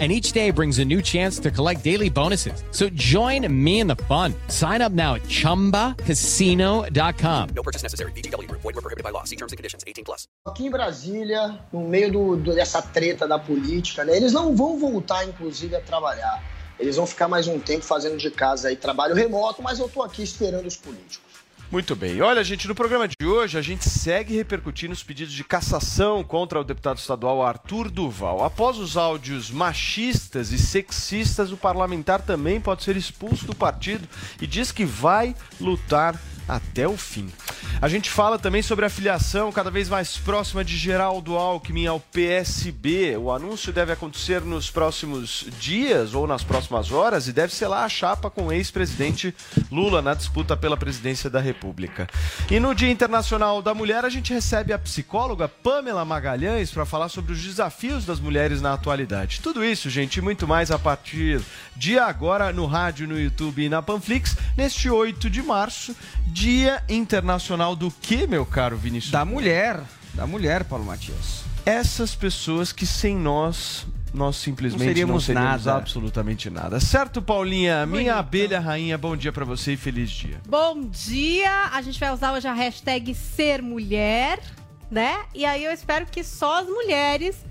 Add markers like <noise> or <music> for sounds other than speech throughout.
And each day brings a new chance to collect daily bonuses. So join me in the fun. Sign up now at chumbacasino.com. No purchase necessary. Group. Void were prohibited by law. See terms and conditions. 18 plus. Aqui em Brasília, no meio do, do- dessa treta da política, né? Eles não vão voltar, inclusive, a trabalhar. Eles vão ficar mais um tempo fazendo de casa aí trabalho remoto, mas eu tô aqui esperando os políticos. Muito bem. Olha, gente, no programa de hoje a gente segue repercutindo os pedidos de cassação contra o deputado estadual Arthur Duval. Após os áudios machistas e sexistas, o parlamentar também pode ser expulso do partido e diz que vai lutar até o fim. A gente fala também sobre a filiação cada vez mais próxima de Geraldo Alckmin ao PSB. O anúncio deve acontecer nos próximos dias ou nas próximas horas e deve ser lá a chapa com o ex-presidente Lula na disputa pela presidência da República. E no Dia Internacional da Mulher, a gente recebe a psicóloga Pamela Magalhães para falar sobre os desafios das mulheres na atualidade. Tudo isso, gente, e muito mais a partir de agora no rádio, no YouTube e na Panflix, neste 8 de março, Dia Internacional do que, meu caro Vinícius? Da mulher. Da mulher, Paulo Matias. Essas pessoas que sem nós nós simplesmente Não seríamos nada. absolutamente nada. Certo, Paulinha? Minha abelha rainha, bom dia pra você e feliz dia. Bom dia! A gente vai usar hoje a hashtag ser mulher, né? E aí eu espero que só as mulheres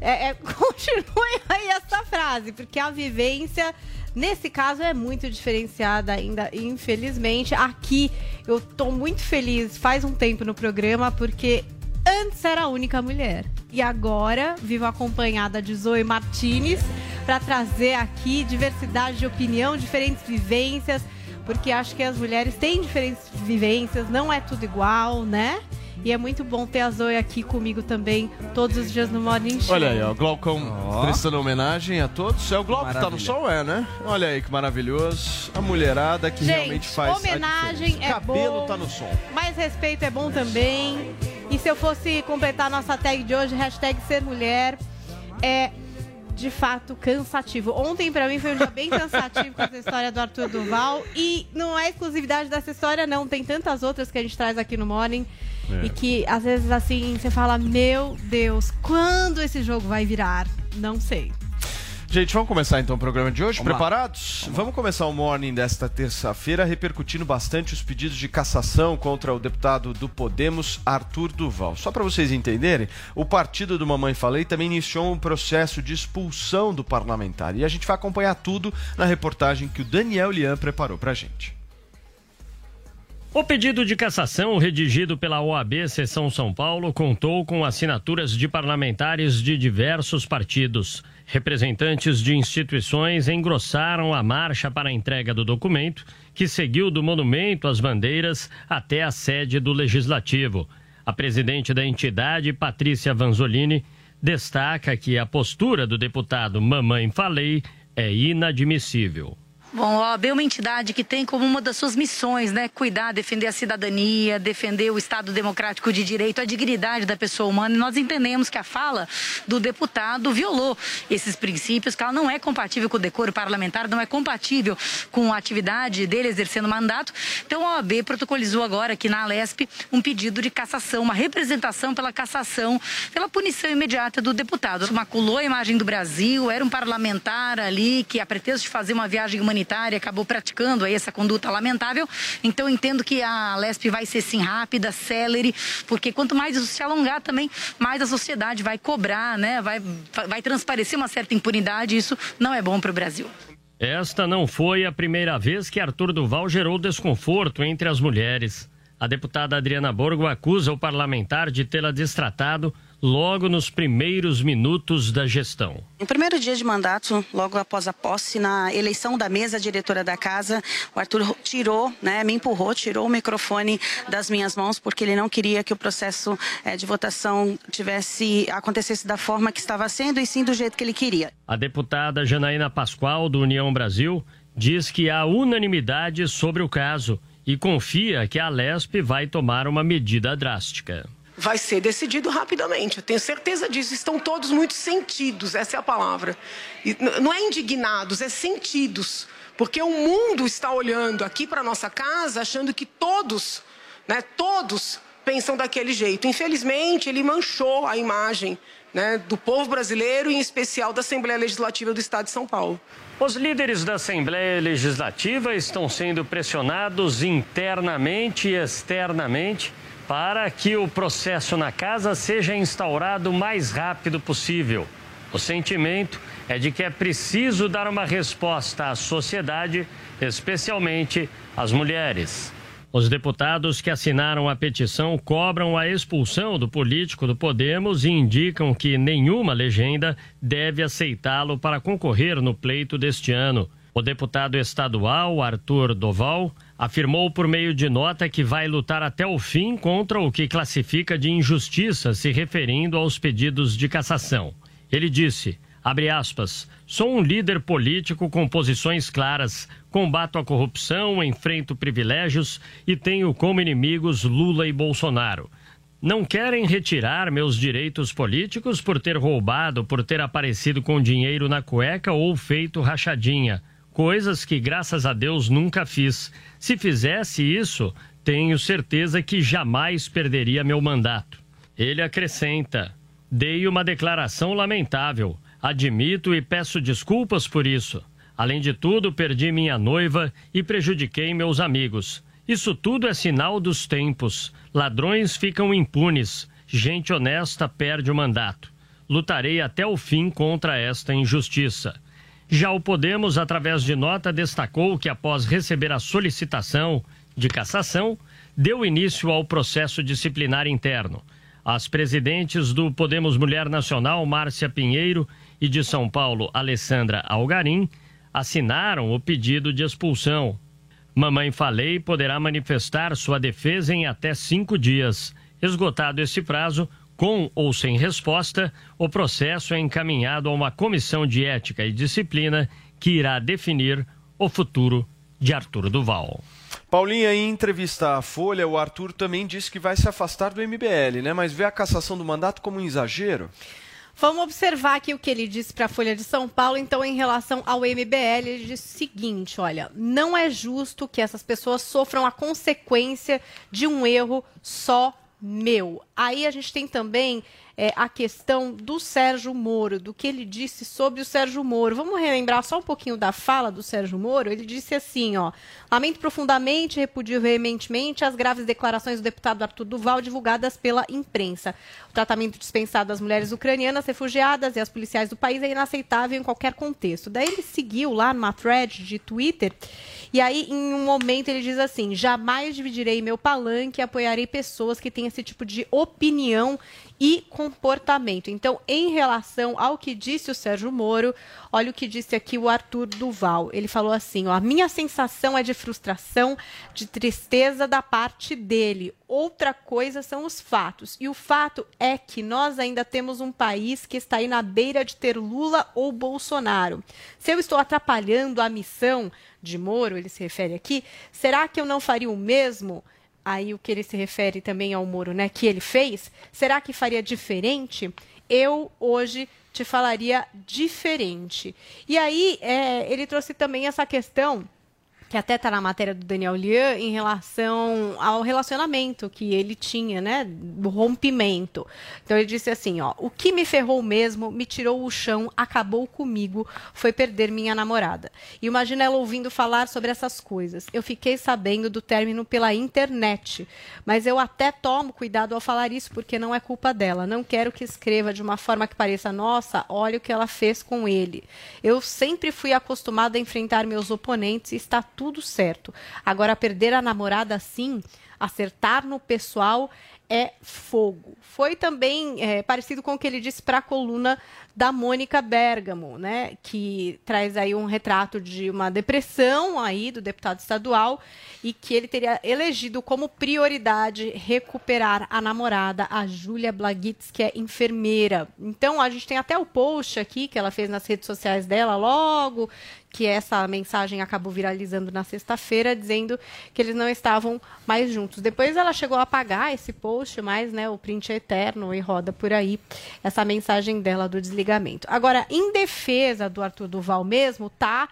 é, é, <laughs> continuem aí essa frase, porque a vivência, nesse caso, é muito diferenciada ainda, infelizmente. Aqui eu tô muito feliz faz um tempo no programa, porque antes era a única mulher. E agora vivo acompanhada de Zoe Martinez para trazer aqui diversidade de opinião, diferentes vivências, porque acho que as mulheres têm diferentes vivências, não é tudo igual, né? E é muito bom ter a Zoe aqui comigo também todos os dias no Morning Show. Olha aí, ó, Glaucão prestando homenagem a todos. É o Glauco que tá no Maravilha. sol, é, né? Olha aí que maravilhoso. A mulherada que Gente, realmente faz homenagem a diferença. é Cabelo bom. tá no sol. Mais respeito é bom também. E se eu fosse completar nossa tag de hoje, hashtag ser mulher, é de fato cansativo. Ontem pra mim foi um dia bem cansativo com essa história do Arthur Duval. E não é exclusividade dessa história, não. Tem tantas outras que a gente traz aqui no Morning. É. E que às vezes assim você fala: Meu Deus, quando esse jogo vai virar? Não sei. Gente, vamos começar então o programa de hoje. Vamos. Preparados? Vamos começar o morning desta terça-feira repercutindo bastante os pedidos de cassação contra o deputado do Podemos, Arthur Duval. Só para vocês entenderem, o partido do Mamãe Falei também iniciou um processo de expulsão do parlamentar. E a gente vai acompanhar tudo na reportagem que o Daniel Lian preparou pra gente. O pedido de cassação, redigido pela OAB Seção São Paulo, contou com assinaturas de parlamentares de diversos partidos. Representantes de instituições engrossaram a marcha para a entrega do documento, que seguiu do monumento às bandeiras até a sede do Legislativo. A presidente da entidade, Patrícia Vanzolini, destaca que a postura do deputado Mamãe Falei é inadmissível. Bom, a OAB é uma entidade que tem como uma das suas missões, né, cuidar, defender a cidadania, defender o Estado democrático de direito, a dignidade da pessoa humana. E nós entendemos que a fala do deputado violou esses princípios, que ela não é compatível com o decoro parlamentar, não é compatível com a atividade dele exercendo mandato. Então a OAB protocolizou agora aqui na Alesp um pedido de cassação, uma representação pela cassação, pela punição imediata do deputado. Maculou a imagem do Brasil, era um parlamentar ali que, a pretexto de fazer uma viagem humanitária, acabou praticando aí essa conduta lamentável. Então entendo que a Alesp vai ser sim rápida, célere, porque quanto mais isso se alongar também, mais a sociedade vai cobrar, né? Vai, vai transparecer uma certa impunidade. Isso não é bom para o Brasil. Esta não foi a primeira vez que Arthur Duval gerou desconforto entre as mulheres. A deputada Adriana Borgo acusa o parlamentar de tê-la destratado logo nos primeiros minutos da gestão. No primeiro dia de mandato, logo após a posse, na eleição da mesa diretora da casa, o Arthur tirou, né, me empurrou, tirou o microfone das minhas mãos, porque ele não queria que o processo eh, de votação tivesse acontecesse da forma que estava sendo e sim do jeito que ele queria. A deputada Janaína Pascoal, do União Brasil, diz que há unanimidade sobre o caso e confia que a Lesp vai tomar uma medida drástica. Vai ser decidido rapidamente. Eu tenho certeza disso. Estão todos muito sentidos, essa é a palavra. E não é indignados, é sentidos. Porque o mundo está olhando aqui para nossa casa achando que todos, né, todos pensam daquele jeito. Infelizmente, ele manchou a imagem né, do povo brasileiro e, em especial, da Assembleia Legislativa do Estado de São Paulo. Os líderes da Assembleia Legislativa estão sendo pressionados internamente e externamente para que o processo na casa seja instaurado o mais rápido possível. O sentimento é de que é preciso dar uma resposta à sociedade, especialmente às mulheres. Os deputados que assinaram a petição cobram a expulsão do político do Podemos e indicam que nenhuma legenda deve aceitá-lo para concorrer no pleito deste ano. O deputado estadual Arthur Doval afirmou por meio de nota que vai lutar até o fim contra o que classifica de injustiça se referindo aos pedidos de cassação. Ele disse: abre aspas, sou um líder político com posições claras, combato a corrupção, enfrento privilégios e tenho como inimigos Lula e Bolsonaro. Não querem retirar meus direitos políticos por ter roubado, por ter aparecido com dinheiro na cueca ou feito rachadinha. Coisas que, graças a Deus, nunca fiz. Se fizesse isso, tenho certeza que jamais perderia meu mandato. Ele acrescenta: dei uma declaração lamentável Admito e peço desculpas por isso. Além de tudo, perdi minha noiva e prejudiquei meus amigos. Isso tudo é sinal dos tempos. Ladrões ficam impunes. Gente honesta perde o mandato. Lutarei até o fim contra esta injustiça. Já o Podemos, através de nota, destacou que após receber a solicitação de cassação, deu início ao processo disciplinar interno. As presidentes do Podemos Mulher Nacional, Márcia Pinheiro, e de São Paulo, Alessandra Algarim, assinaram o pedido de expulsão. Mamãe Falei poderá manifestar sua defesa em até cinco dias. Esgotado esse prazo, com ou sem resposta, o processo é encaminhado a uma comissão de ética e disciplina que irá definir o futuro de Arthur Duval. Paulinha, em entrevista à Folha, o Arthur também disse que vai se afastar do MBL, né? Mas vê a cassação do mandato como um exagero? Vamos observar aqui o que ele disse para a Folha de São Paulo. Então, em relação ao MBL, ele disse o seguinte: olha, não é justo que essas pessoas sofram a consequência de um erro só meu. Aí a gente tem também é, a questão do Sérgio Moro, do que ele disse sobre o Sérgio Moro. Vamos relembrar só um pouquinho da fala do Sérgio Moro? Ele disse assim, ó: "Lamento profundamente, repudio veementemente as graves declarações do deputado Arthur Duval divulgadas pela imprensa. O tratamento dispensado às mulheres ucranianas refugiadas e às policiais do país é inaceitável em qualquer contexto." Daí ele seguiu lá numa thread de Twitter e aí, em um momento, ele diz assim: jamais dividirei meu palanque e apoiarei pessoas que têm esse tipo de opinião e comportamento. Então, em relação ao que disse o Sérgio Moro, olha o que disse aqui o Arthur Duval. Ele falou assim: ó, a minha sensação é de frustração, de tristeza da parte dele. Outra coisa são os fatos. E o fato é que nós ainda temos um país que está aí na beira de ter Lula ou Bolsonaro. Se eu estou atrapalhando a missão de Moro, ele se refere aqui, será que eu não faria o mesmo? Aí o que ele se refere também ao Moro, né, que ele fez, será que faria diferente? Eu hoje te falaria diferente. E aí é, ele trouxe também essa questão que até está na matéria do Daniel Lian, em relação ao relacionamento que ele tinha, né? Do rompimento. Então ele disse assim: ó, o que me ferrou mesmo, me tirou o chão, acabou comigo, foi perder minha namorada. E imagina ela ouvindo falar sobre essas coisas. Eu fiquei sabendo do término pela internet, mas eu até tomo cuidado ao falar isso, porque não é culpa dela. Não quero que escreva de uma forma que pareça, nossa, olha o que ela fez com ele. Eu sempre fui acostumada a enfrentar meus oponentes e está tudo certo. Agora, perder a namorada assim, acertar no pessoal é fogo. Foi também é, parecido com o que ele disse para a coluna da Mônica Bergamo, né, que traz aí um retrato de uma depressão aí do deputado estadual e que ele teria elegido como prioridade recuperar a namorada, a Júlia Blagitz, que é enfermeira. Então, a gente tem até o post aqui que ela fez nas redes sociais dela logo que essa mensagem acabou viralizando na sexta-feira, dizendo que eles não estavam mais juntos. Depois ela chegou a apagar esse post, mas né, o print é eterno e roda por aí essa mensagem dela do desligamento. Agora, em defesa do Arthur Duval mesmo, tá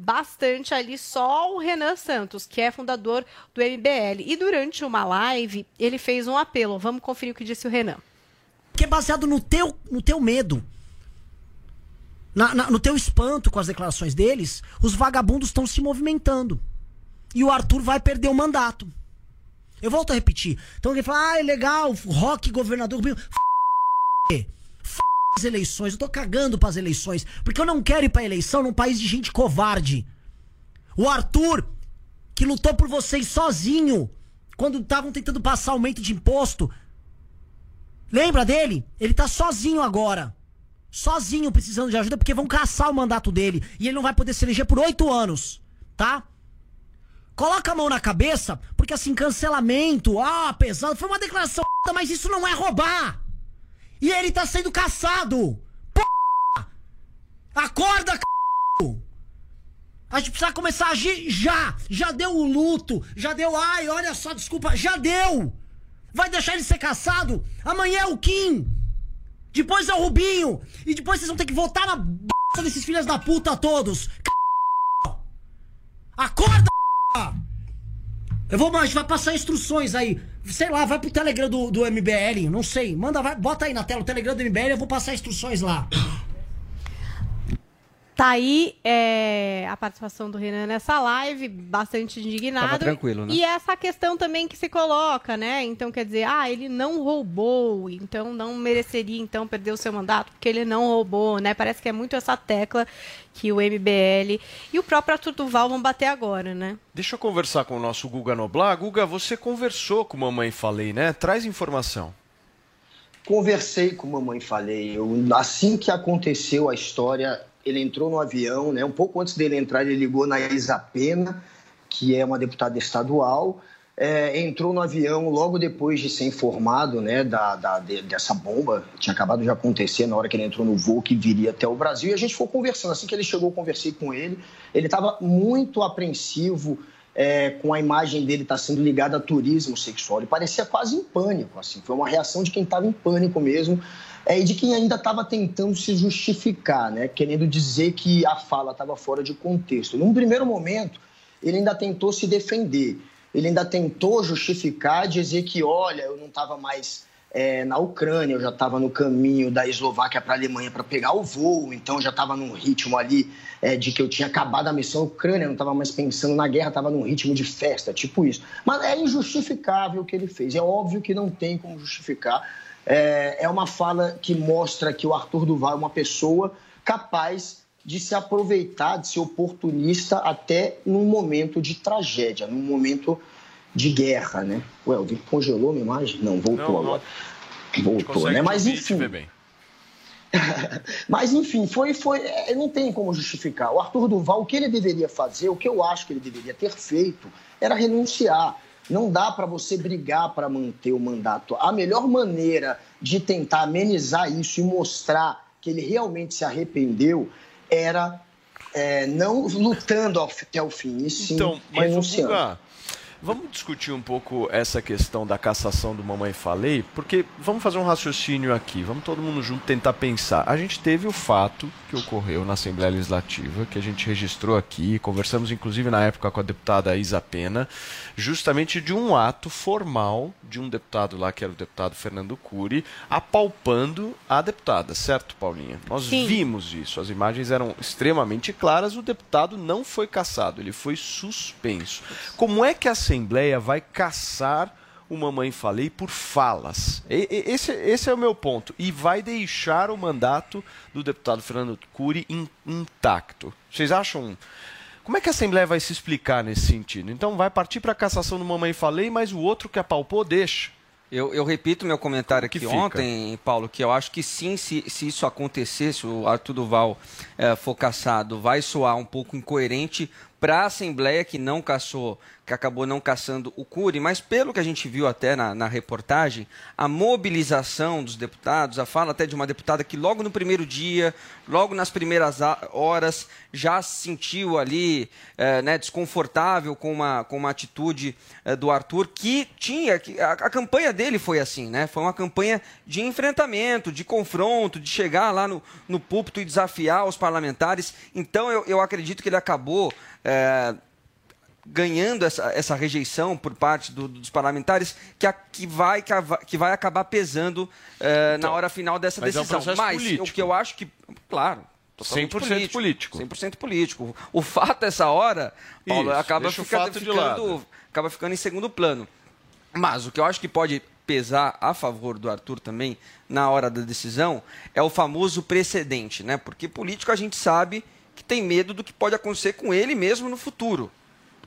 bastante ali só o Renan Santos, que é fundador do MBL. E durante uma live, ele fez um apelo. Vamos conferir o que disse o Renan. Que é baseado no teu, no teu medo. Na, na, no teu espanto com as declarações deles, os vagabundos estão se movimentando. E o Arthur vai perder o mandato. Eu volto a repetir. Então alguém fala, ah, é legal, rock governador. F as eleições, eu tô cagando pras eleições. Porque eu não quero ir pra eleição num país de gente covarde. O Arthur, que lutou por vocês sozinho, quando estavam tentando passar aumento de imposto. Lembra dele? Ele tá sozinho agora sozinho precisando de ajuda porque vão caçar o mandato dele e ele não vai poder se eleger por oito anos, tá? Coloca a mão na cabeça, porque assim, cancelamento, ah, pesado, foi uma declaração, mas isso não é roubar. E ele tá sendo caçado. Porra! Acorda, c... A gente precisa começar a agir já. Já deu o luto, já deu, ai, olha só, desculpa, já deu. Vai deixar ele ser caçado? Amanhã é o Kim. Depois é o Rubinho. E depois vocês vão ter que votar na b desses filhos da puta todos. Acorda! Eu vou, gente vai passar instruções aí. Sei lá, vai pro Telegram do, do MBL, não sei. Manda, vai, bota aí na tela o Telegram do MBL, eu vou passar instruções lá. Tá aí é, a participação do Renan nessa live, bastante indignado. Tava tranquilo, né? E essa questão também que se coloca, né? Então, quer dizer, ah, ele não roubou, então não mereceria então perder o seu mandato, porque ele não roubou, né? Parece que é muito essa tecla que o MBL e o próprio Arthur Duval vão bater agora, né? Deixa eu conversar com o nosso Guga Noblar. Guga, você conversou com Mamãe Falei, né? Traz informação. Conversei com Mamãe Falei. Eu, assim que aconteceu a história, ele entrou no avião, né? Um pouco antes dele entrar, ele ligou na Isa Pena, que é uma deputada estadual. É, entrou no avião logo depois de ser informado né, da, da de, dessa bomba, tinha acabado de acontecer na hora que ele entrou no voo que viria até o Brasil, e a gente foi conversando. Assim que ele chegou, eu conversei com ele. Ele estava muito apreensivo é, com a imagem dele estar tá sendo ligada a turismo sexual. Ele parecia quase em pânico, assim. Foi uma reação de quem estava em pânico mesmo é, de quem ainda estava tentando se justificar, né? querendo dizer que a fala estava fora de contexto. Num primeiro momento, ele ainda tentou se defender, ele ainda tentou justificar, dizer que, olha, eu não estava mais é, na Ucrânia, eu já estava no caminho da Eslováquia para a Alemanha para pegar o voo, então já estava num ritmo ali é, de que eu tinha acabado a missão Ucrânia, não estava mais pensando na guerra, estava num ritmo de festa, tipo isso. Mas é injustificável o que ele fez, é óbvio que não tem como justificar é, é uma fala que mostra que o Arthur Duval é uma pessoa capaz de se aproveitar, de ser oportunista até num momento de tragédia, num momento de guerra, né? Ué, o Vitor congelou minha imagem? Não, voltou não, agora. Voltou, né? Mas enfim. <laughs> Mas enfim, foi, foi, é, não tem como justificar. O Arthur Duval, o que ele deveria fazer, o que eu acho que ele deveria ter feito, era renunciar. Não dá para você brigar para manter o mandato. A melhor maneira de tentar amenizar isso e mostrar que ele realmente se arrependeu era é, não lutando até o fim, e sim então, mas renunciando. Vamos discutir um pouco essa questão da cassação do Mamãe Falei, porque vamos fazer um raciocínio aqui, vamos todo mundo junto tentar pensar. A gente teve o fato que ocorreu na Assembleia Legislativa, que a gente registrou aqui, conversamos inclusive na época com a deputada Isa Pena, justamente de um ato formal de um deputado lá, que era o deputado Fernando Cury, apalpando a deputada, certo, Paulinha? Nós Sim. vimos isso, as imagens eram extremamente claras, o deputado não foi cassado, ele foi suspenso. Como é que a Assembleia vai caçar o Mamãe Falei por falas. Esse, esse é o meu ponto. E vai deixar o mandato do deputado Fernando Cury intacto. Vocês acham. Como é que a Assembleia vai se explicar nesse sentido? Então vai partir para a cassação do Mamãe Falei, mas o outro que apalpou deixa. Eu, eu, repito meu comentário aqui ontem, Paulo, que eu acho que sim, se, se isso acontecer, se o Arthur Duval é, for caçado, vai soar um pouco incoerente para a Assembleia, que não caçou, que acabou não caçando o Cury, mas pelo que a gente viu até na, na, reportagem, a mobilização dos deputados, a fala até de uma deputada que logo no primeiro dia, logo nas primeiras horas, já se sentiu ali é, né, desconfortável com uma, com uma atitude é, do Arthur, que tinha. Que a, a, campanha dele foi assim, né? Foi uma campanha de enfrentamento, de confronto, de chegar lá no, no púlpito e desafiar os parlamentares. Então eu, eu acredito que ele acabou é, ganhando essa, essa rejeição por parte do, dos parlamentares que, a, que, vai, que vai acabar pesando é, então, na hora final dessa decisão. É um mas político. o que eu acho que, claro, 100% político, político. 100% político. O fato essa hora, Paulo, Isso, acaba, fica, ficando, acaba ficando em segundo plano. Mas o que eu acho que pode pesar a favor do Arthur também na hora da decisão é o famoso precedente, né? Porque político a gente sabe que tem medo do que pode acontecer com ele mesmo no futuro.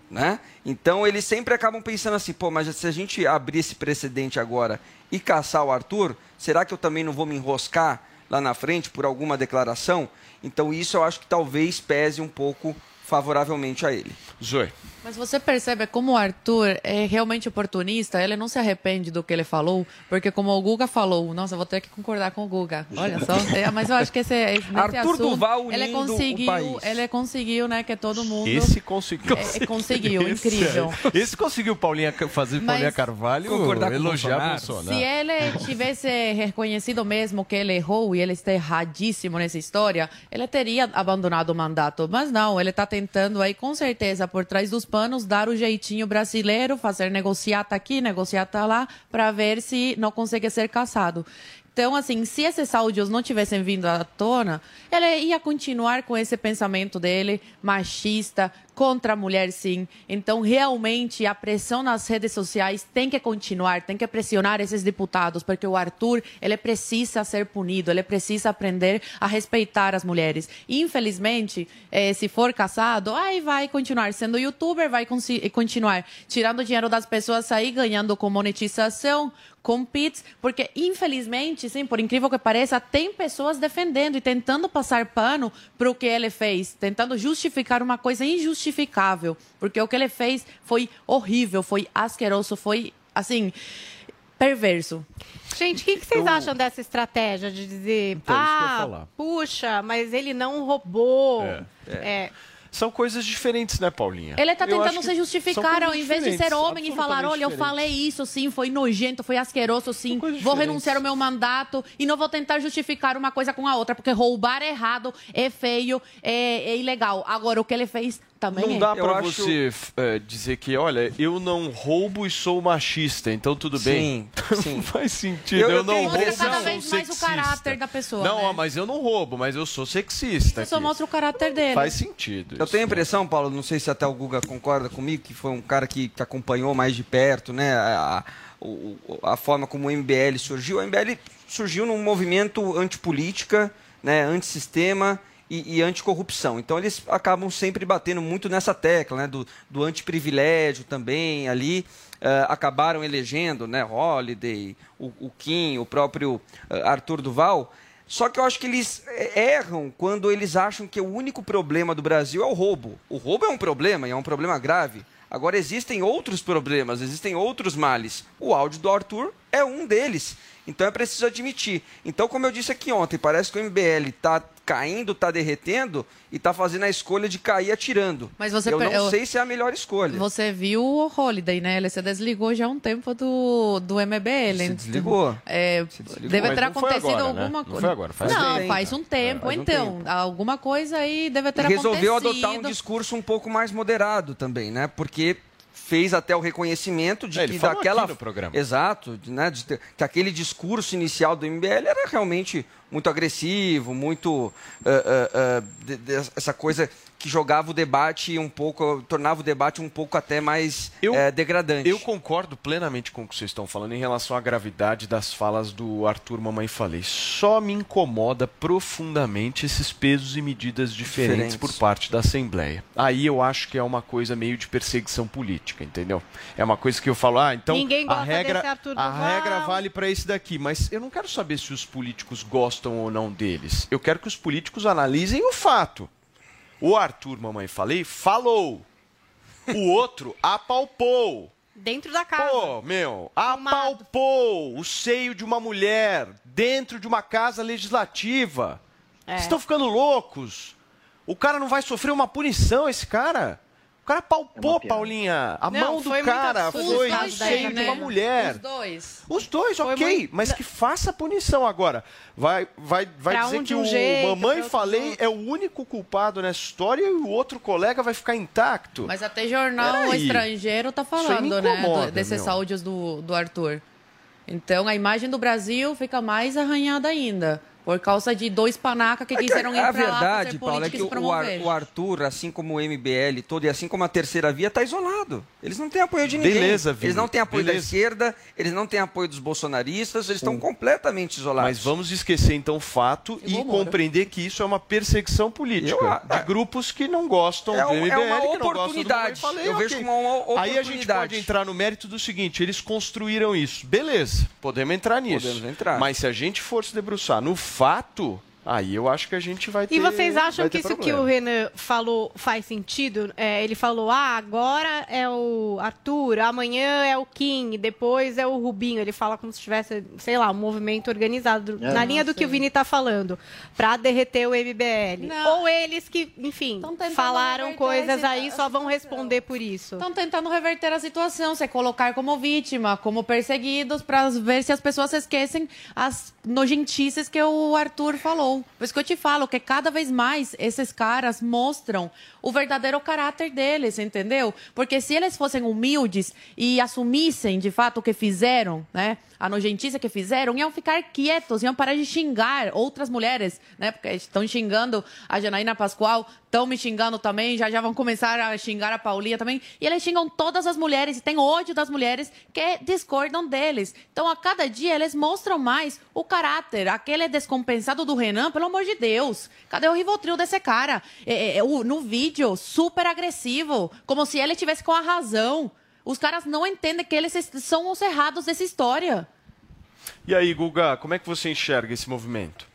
Né? Então eles sempre acabam pensando assim, pô, mas se a gente abrir esse precedente agora e caçar o Arthur, será que eu também não vou me enroscar lá na frente por alguma declaração? Então isso eu acho que talvez pese um pouco favoravelmente a ele. Zoe. Mas você percebe como o Arthur é realmente oportunista, ele não se arrepende do que ele falou, porque como o Guga falou, nossa, vou ter que concordar com o Guga. Olha só, <laughs> é, mas eu acho que esse, esse Arthur assunto, Duval ele conseguiu, ele conseguiu, né, que todo mundo Esse conseguiu. É, conseguiu, <laughs> incrível. Esse, esse conseguiu Paulinha fazer mas, Paulinha Carvalho concordar elogiar Bolsonaro. Bolsonaro. Se ele tivesse reconhecido mesmo que ele errou e ele está erradíssimo nessa história, ele teria abandonado o mandato, mas não, ele está tentando aí com certeza por trás dos panos dar o jeitinho brasileiro, fazer negociata aqui, negociata lá, para ver se não consegue ser caçado. Então, assim, se esses áudios não tivessem vindo à tona, ele ia continuar com esse pensamento dele, machista, contra a mulher, sim. Então, realmente, a pressão nas redes sociais tem que continuar, tem que pressionar esses deputados, porque o Arthur, ele precisa ser punido, ele precisa aprender a respeitar as mulheres. Infelizmente, eh, se for caçado, aí vai continuar sendo youtuber, vai continuar tirando dinheiro das pessoas, aí ganhando com monetização, com pits, porque infelizmente, sim, por incrível que pareça, tem pessoas defendendo e tentando passar pano para o que ele fez, tentando justificar uma coisa injustificável, porque o que ele fez foi horrível, foi asqueroso, foi assim perverso. Gente, o que, que, vocês eu... acham dessa estratégia de dizer, então, ah, puxa, mas ele não roubou? É. é. é. São coisas diferentes, né, Paulinha? Ele está tentando se justificar, ao invés de ser homem e falar: olha, eu falei isso, sim, foi nojento, foi asqueroso, sim, vou renunciar ao meu mandato e não vou tentar justificar uma coisa com a outra, porque roubar é errado, é feio, é, é ilegal. Agora, o que ele fez também não é. dá para você é, dizer que, olha, eu não roubo e sou machista, então tudo bem. Sim, <laughs> sim. não faz sentido. Eu, eu, eu não roubo e cada vez mais o caráter da pessoa. Não, né? mas eu não roubo, mas eu sou sexista. Isso só mostra o caráter dele. Faz sentido. Eu tenho a impressão, Paulo, não sei se até o Guga concorda comigo, que foi um cara que, que acompanhou mais de perto, né? A, a, a forma como o MBL surgiu. O MBL surgiu num movimento antipolítica, né, antissistema e, e anticorrupção. Então eles acabam sempre batendo muito nessa tecla, né, do, do antiprivilégio também ali. Uh, acabaram elegendo, né, Holiday, o, o Kim, o próprio uh, Arthur Duval. Só que eu acho que eles eh, erram quando eles acham que o único problema do Brasil é o roubo. O roubo é um problema e é um problema grave. Agora existem outros problemas, existem outros males. O áudio do Arthur é um deles. Então é preciso admitir. Então, como eu disse aqui ontem, parece que o MBL está caindo, está derretendo e está fazendo a escolha de cair atirando. Mas você eu per... não sei se é a melhor escolha. Você viu o Holiday, né? Ele se desligou já há um tempo do, do MBL. Se desligou. É, se desligou. Deve ter acontecido agora, né? alguma coisa. Né? Não foi agora, faz Não, tempo. faz um tempo. É, faz então, um tempo. alguma coisa aí deve ter Resolveu acontecido. Resolveu adotar um discurso um pouco mais moderado também, né? Porque fez até o reconhecimento de é, que daquela programa. exato né de, que aquele discurso inicial do MBL era realmente muito agressivo muito uh, uh, uh, de, de, essa coisa que jogava o debate um pouco, tornava o debate um pouco até mais eu, é, degradante. Eu concordo plenamente com o que vocês estão falando em relação à gravidade das falas do Arthur Mamãe Falei. Só me incomoda profundamente esses pesos e medidas diferentes, diferentes, por parte da Assembleia. Aí eu acho que é uma coisa meio de perseguição política, entendeu? É uma coisa que eu falo, ah, então a regra, a regra vale para esse daqui, mas eu não quero saber se os políticos gostam ou não deles. Eu quero que os políticos analisem o fato. O Arthur, mamãe falei, falou. O outro apalpou. Dentro da casa. Pô, meu, apalpou o seio de uma mulher dentro de uma casa legislativa. É. Vocês estão ficando loucos? O cara não vai sofrer uma punição, esse cara? O cara palpou, Paulinha. A Não, mão do cara foi seio de né? uma mulher. Os dois. Os dois, Foi ok, muito- mas que faça a punição agora. Vai, vai, vai Pra dizer um que um o jeito, Mamãe Falei é o único culpado nessa história e o outro colega vai ficar intacto. Mas até jornal Peraí. estrangeiro tá falando, né? incomoda, do- desses meu. áudios do, do Arthur. Então a imagem do Brasil fica mais arranhada ainda. Por causa de dois panacas que É que quiseram ir a pra lá verdade, fazer Paulo, é que e se o, Ar- o Arthur, assim como o MBL todo e assim como a terceira via, está isolado. Eles não têm apoio de ninguém. Beleza, Vini, Eles não têm apoio da beleza. esquerda, eles não têm apoio dos bolsonaristas, eles estão completamente isolados. Mas vamos esquecer então o fato e humor. compreender que isso é uma perseguição política Eu- de grupos que não gostam É do um- é MBL, uma que não gostam do oportunidade. Mamãe Falei, Eu vejo ok. como uma Aí a gente oportunidade. pode entrar no mérito do seguinte, eles construíram isso. Beleza, podemos entrar nisso. Podemos entrar. Mas se a gente for se debruçar no fato, aí eu acho que a gente vai ter E vocês acham que isso que problema. o Renan falou faz sentido? É, ele falou, ah, agora é o Arthur, amanhã é o Kim, depois é o Rubinho. Ele fala como se tivesse, sei lá, um movimento organizado. É, na linha do que o sei. Vini tá falando, pra derreter o MBL. Não. Ou eles que, enfim, falaram coisas aí só vão responder por isso. Estão tentando reverter a situação, se colocar como vítima, como perseguidos, para ver se as pessoas esquecem as nojentices que o Arthur falou. Por isso que eu te falo que cada vez mais esses caras mostram o verdadeiro caráter deles, entendeu? Porque se eles fossem humildes e assumissem de fato o que fizeram, né? A nojentice que fizeram, iam ficar quietos, iam parar de xingar outras mulheres, né? Porque estão xingando a Janaína Pascoal, estão me xingando também, já já vão começar a xingar a Paulinha também. E eles xingam todas as mulheres e têm ódio das mulheres que discordam deles. Então, a cada dia, eles mostram mais o caráter. Aquele descompensado do Renan, pelo amor de Deus. Cadê o Rivotril desse cara? É, é, o- no vídeo, super agressivo, como se ele tivesse com a razão. Os caras não entendem que eles são os errados dessa história. E aí, Guga, como é que você enxerga esse movimento?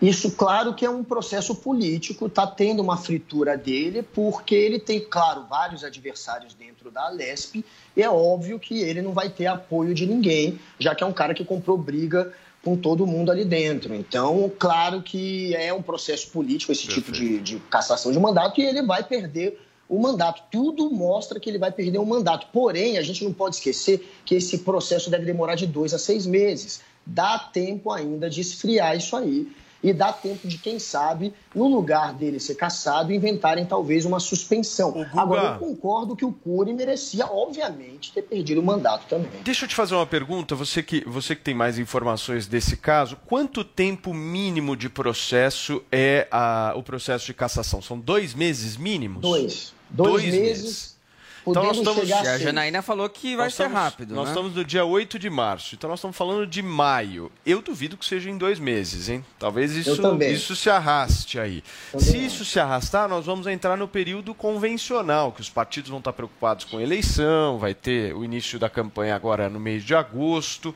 Isso, claro que é um processo político, está tendo uma fritura dele, porque ele tem, claro, vários adversários dentro da Lesp, e é óbvio que ele não vai ter apoio de ninguém, já que é um cara que comprou briga com todo mundo ali dentro. Então, claro que é um processo político esse tipo de, de cassação de mandato, e ele vai perder o mandato. Tudo mostra que ele vai perder o mandato. Porém, a gente não pode esquecer que esse processo deve demorar de dois a seis meses. Dá tempo ainda de esfriar isso aí. E dá tempo de, quem sabe, no lugar dele ser caçado, inventarem talvez uma suspensão. Agora, eu concordo que o Cury merecia, obviamente, ter perdido o mandato também. Deixa eu te fazer uma pergunta, você que, você que tem mais informações desse caso, quanto tempo mínimo de processo é a- o processo de cassação? São dois meses mínimos? Dois. Dois meses, Então nós estamos... chegar a E a. Janaína falou que vai Nós ser estamos- rápido, Nós né? estamos no dia 8 de março, então nós estamos falando de maio. Eu duvido que seja em dois meses, hein? Talvez isso, também. isso se arraste aí. se isso se arrastar, nós vamos entrar no período convencional, que os partidos vão estar preocupados com eleição, vai ter o início da campanha agora no mês de agosto.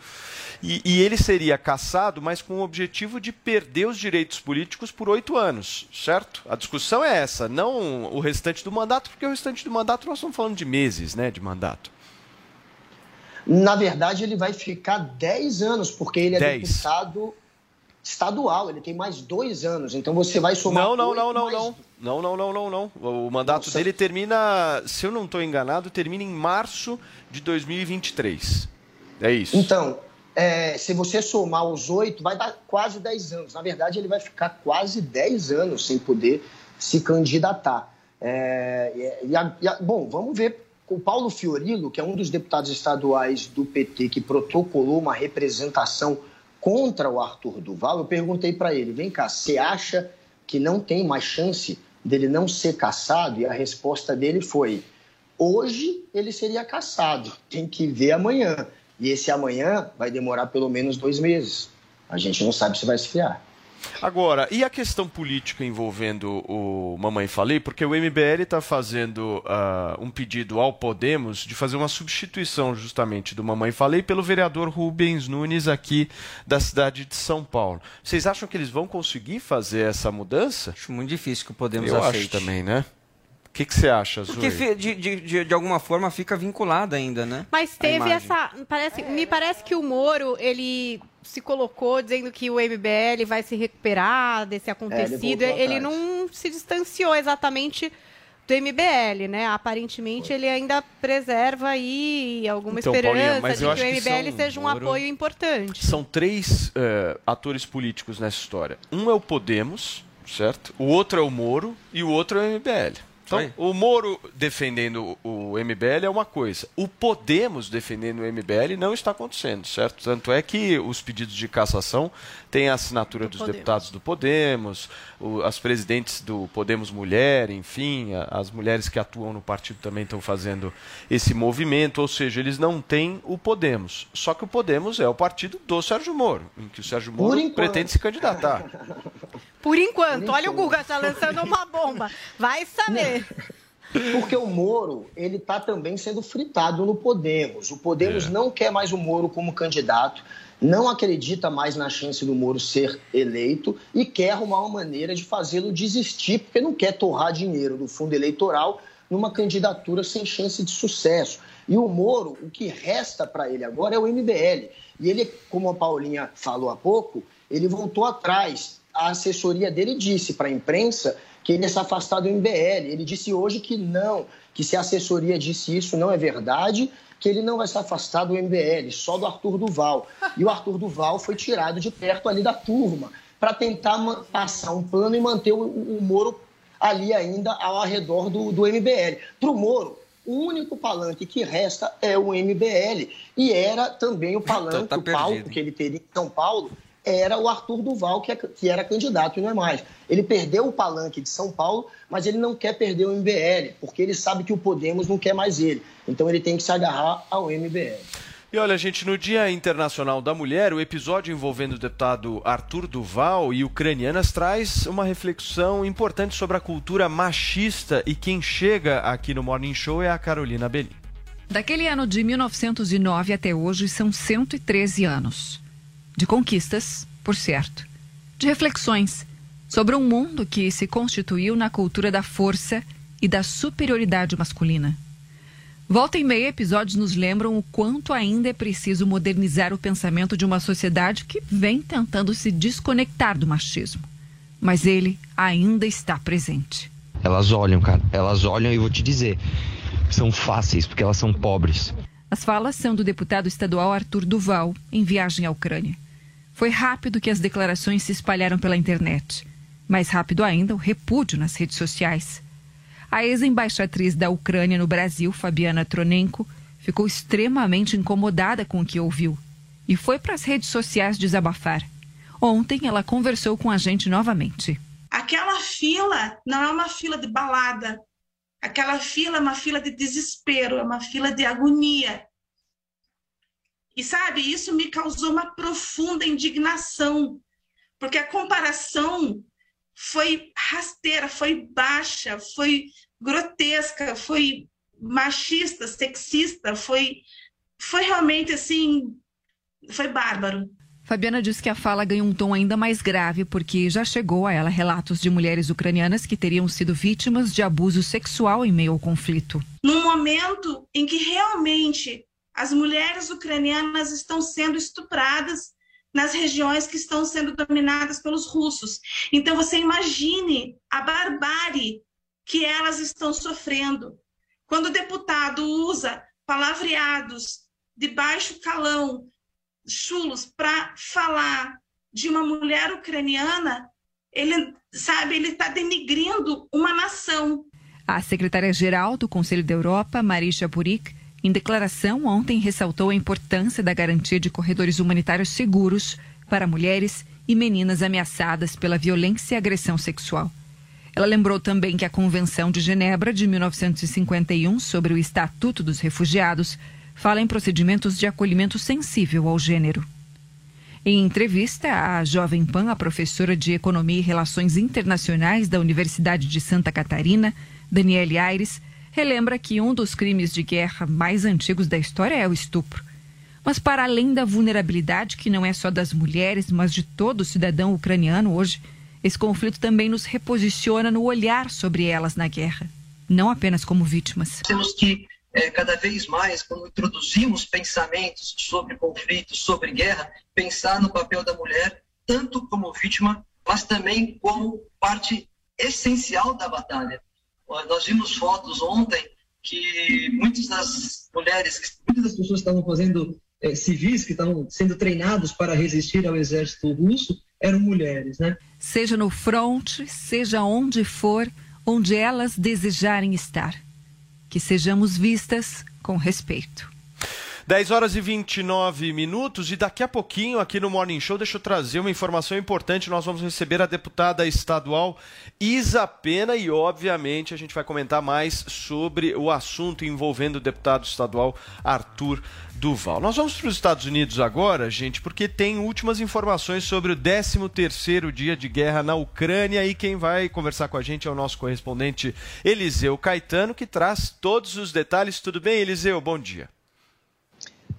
E, e ele seria caçado, mas com o objetivo de perder os direitos políticos por oito anos, certo? A discussão é essa, não o restante do mandato, porque o restante do mandato nós estamos falando de meses, né, de mandato. Na verdade, ele vai ficar 10 anos, porque ele é Dez. deputado estadual, ele tem mais dois anos. Então você vai somar. Não, não, não, não, mais- não. Não, não, não, não, não. O mandato dele termina, se eu não estou enganado, termina em março de 2023. É isso. Então, é, se você somar os oito, vai dar quase 10 anos. Na verdade, ele vai ficar quase 10 anos sem poder se candidatar. É, e a- e a- bom, vamos ver. O Paulo Fiorilo, que é um dos deputados estaduais do PT que protocolou uma representação contra o Arthur Duval, eu perguntei para ele: vem cá, você acha que não tem mais chance dele não ser caçado? E a resposta dele foi: hoje ele seria caçado, tem que ver amanhã. E esse amanhã vai demorar pelo menos dois meses. A gente não sabe se vai esfriar. Agora, e a questão política envolvendo o Mamãe Falei? Porque o MBL está fazendo ah, um pedido ao Podemos de fazer uma substituição justamente do Mamãe Falei pelo vereador Rubens Nunes aqui da cidade de São Paulo. Vocês acham que eles vão conseguir fazer essa mudança? Acho muito difícil que o Podemos Eu aceite. acho também, né? Que, que você acha, Zoe? Porque de, de, de, de alguma forma fica vinculada ainda, né? Mas teve essa. Parece, me parece que o Moro, ele se colocou dizendo que o MBL vai se recuperar desse acontecido. voltou ele atrás. não se distanciou exatamente do MBL, né? Aparentemente ele ainda preserva aí alguma Então, Paulinha, esperança mas de eu que o acho que MBL são- seja um Moro- apoio importante. São três eh, atores políticos nessa história. Um é o Podemos, certo? O outro é o Moro e o outro é o MBL. Então, o Moro defendendo o MBL é uma coisa. O Podemos defendendo o MBL não está acontecendo, certo? Tanto é que os pedidos de cassação têm a assinatura dos Podemos. deputados do Podemos, o- as presidentes do Podemos Mulher, enfim, a- as mulheres que atuam no partido também estão fazendo esse movimento, ou seja, eles não têm o Podemos. Só que o Podemos é o partido do Sérgio Moro, em que o Sérgio Moro enquanto. pretende se candidatar. Por enquanto, Por olha o. Guga tá lançando uma bomba. Vai saber. Porque o Moro, ele está também sendo fritado no Podemos. O Podemos É. não quer mais o Moro como candidato, não acredita mais na chance do Moro ser eleito e quer arrumar uma maneira de fazê-lo desistir, porque não quer torrar dinheiro do fundo eleitoral numa candidatura sem chance de sucesso. E o Moro, o que resta para ele agora é o MBL. E ele, como a Paulinha falou há pouco, ele voltou atrás. A assessoria dele disse para a imprensa que ele ia se afastar do MBL. Ele disse hoje que não, que se a assessoria disse isso não é verdade, que ele não vai se afastar do MBL, só do Arthur Duval. <laughs> E o Arthur Duval foi tirado de perto ali da turma para tentar passar um plano e manter o, o Moro ali ainda ao redor do, do MBL. Para o Moro, o único palanque que resta é o MBL. E era também o palanque, tá o palco que ele teria em São Paulo, era o Arthur Duval, que, é- que era candidato e não é mais. Ele perdeu o palanque de São Paulo, mas ele não quer perder o MBL, porque ele sabe que o Podemos não quer mais ele. Então ele tem que se agarrar ao MBL. E olha, gente, no Dia Internacional da Mulher, o episódio envolvendo o deputado Arthur Duval e ucranianas traz uma reflexão importante sobre a cultura machista e quem chega aqui no Morning Show é a Carolina Belli. Daquele ano de 1909 até hoje são 113 anos. De conquistas, por certo. De reflexões sobre um mundo que se constituiu na cultura da força e da superioridade masculina. Volta e meia, episódios nos lembram o quanto ainda é preciso modernizar o pensamento de uma sociedade que vem tentando se desconectar do machismo. Mas ele ainda está presente. Elas olham, cara. Elas olham e vou te dizer, são fáceis porque elas são pobres. As falas são do deputado estadual Arthur Duval, em viagem à Ucrânia. Foi rápido que as declarações se espalharam pela internet. Mais rápido ainda, o repúdio nas redes sociais. A ex-embaixatriz da Ucrânia no Brasil, Fabiana Tronenko, ficou extremamente incomodada com o que ouviu e foi para as redes sociais desabafar. Ontem ela conversou com a gente novamente. Aquela fila não é uma fila de balada. Aquela fila é uma fila de desespero, é uma fila de agonia. E sabe, isso me causou uma profunda indignação, porque a comparação foi rasteira, foi baixa, foi grotesca, foi machista, sexista, foi foi realmente assim, foi bárbaro. Fabiana diz que a fala ganhou um tom ainda mais grave porque já chegou a ela relatos de mulheres ucranianas que teriam sido vítimas de abuso sexual em meio ao conflito. num momento em que realmente as mulheres ucranianas estão sendo estupradas nas regiões que estão sendo dominadas pelos russos. Então você imagine a barbárie que elas estão sofrendo. Quando o deputado usa palavreados de baixo calão, chulos, para falar de uma mulher ucraniana, ele sabe, ele está denigrindo uma nação. A secretária-geral do Conselho da Europa, Marisha Burik, em declaração ontem ressaltou a importância da garantia de corredores humanitários seguros para mulheres e meninas ameaçadas pela violência e agressão sexual. Ela lembrou também que a Convenção de Genebra de 1951 sobre o Estatuto dos Refugiados fala em procedimentos de acolhimento sensível ao gênero. Em entrevista à Jovem Pan, a professora de Economia e Relações Internacionais da Universidade de Santa Catarina, Daniele Aires, relembra que um dos crimes de guerra mais antigos da história é o estupro. Mas, para além da vulnerabilidade, que não é só das mulheres, mas de todo cidadão ucraniano hoje, esse conflito também nos reposiciona no olhar sobre elas na guerra. não apenas como vítimas. Temos que, é, cada vez mais, quando introduzimos pensamentos sobre conflitos, sobre guerra, pensar no papel da mulher, tanto como vítima, mas também como parte essencial da batalha. Nós vimos fotos ontem que muitas das mulheres, muitas das pessoas que estavam fazendo é, civis, que estavam sendo treinados para resistir ao exército russo, eram mulheres, né? Seja no fronte, seja onde for, onde elas desejarem estar. Que sejamos vistas com respeito. 10 horas e 29 minutos e daqui a pouquinho aqui no Morning Show deixa eu trazer uma informação importante. Nós vamos receber a deputada estadual Isa Pena e obviamente a gente vai comentar mais sobre o assunto envolvendo o deputado estadual Arthur Duval. Nós vamos para os Estados Unidos agora, gente, porque tem últimas informações sobre o 13º dia de guerra na Ucrânia e quem vai conversar com a gente é o nosso correspondente Eliseu Caetano, que traz todos os detalhes. Tudo bem, Eliseu? Bom dia.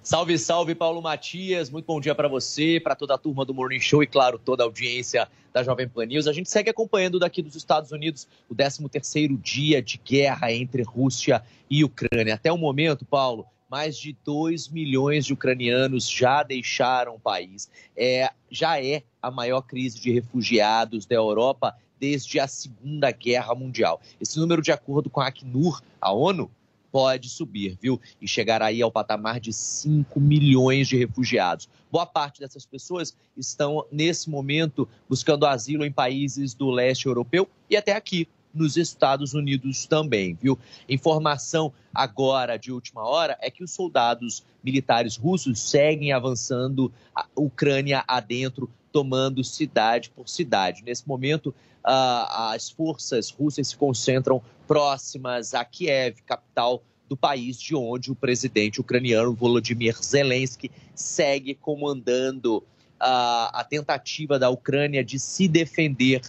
Salve, salve, Paulo Matias. Muito bom dia para você, para toda a turma do Morning Show e, claro, toda a audiência da Jovem Pan News. A gente segue acompanhando daqui dos Estados Unidos o 13º dia de guerra entre Rússia e Ucrânia. Até o momento, Paulo, mais de 2 milhões de ucranianos já deixaram o país. É, já é a maior crise de refugiados da Europa desde a Segunda Guerra Mundial. Esse número, de acordo com a Acnur, a ONU, pode subir, viu? E chegar aí ao patamar de 5 milhões de refugiados. Boa parte dessas pessoas estão, nesse momento, buscando asilo em países do leste europeu e até aqui, nos Estados Unidos também, viu? Informação agora de última hora é que os soldados militares russos seguem avançando a Ucrânia adentro, tomando cidade por cidade. Nesse momento, as forças russas se concentram próximas a Kiev, capital do país de onde o presidente ucraniano Volodymyr Zelensky segue comandando a tentativa da Ucrânia de se defender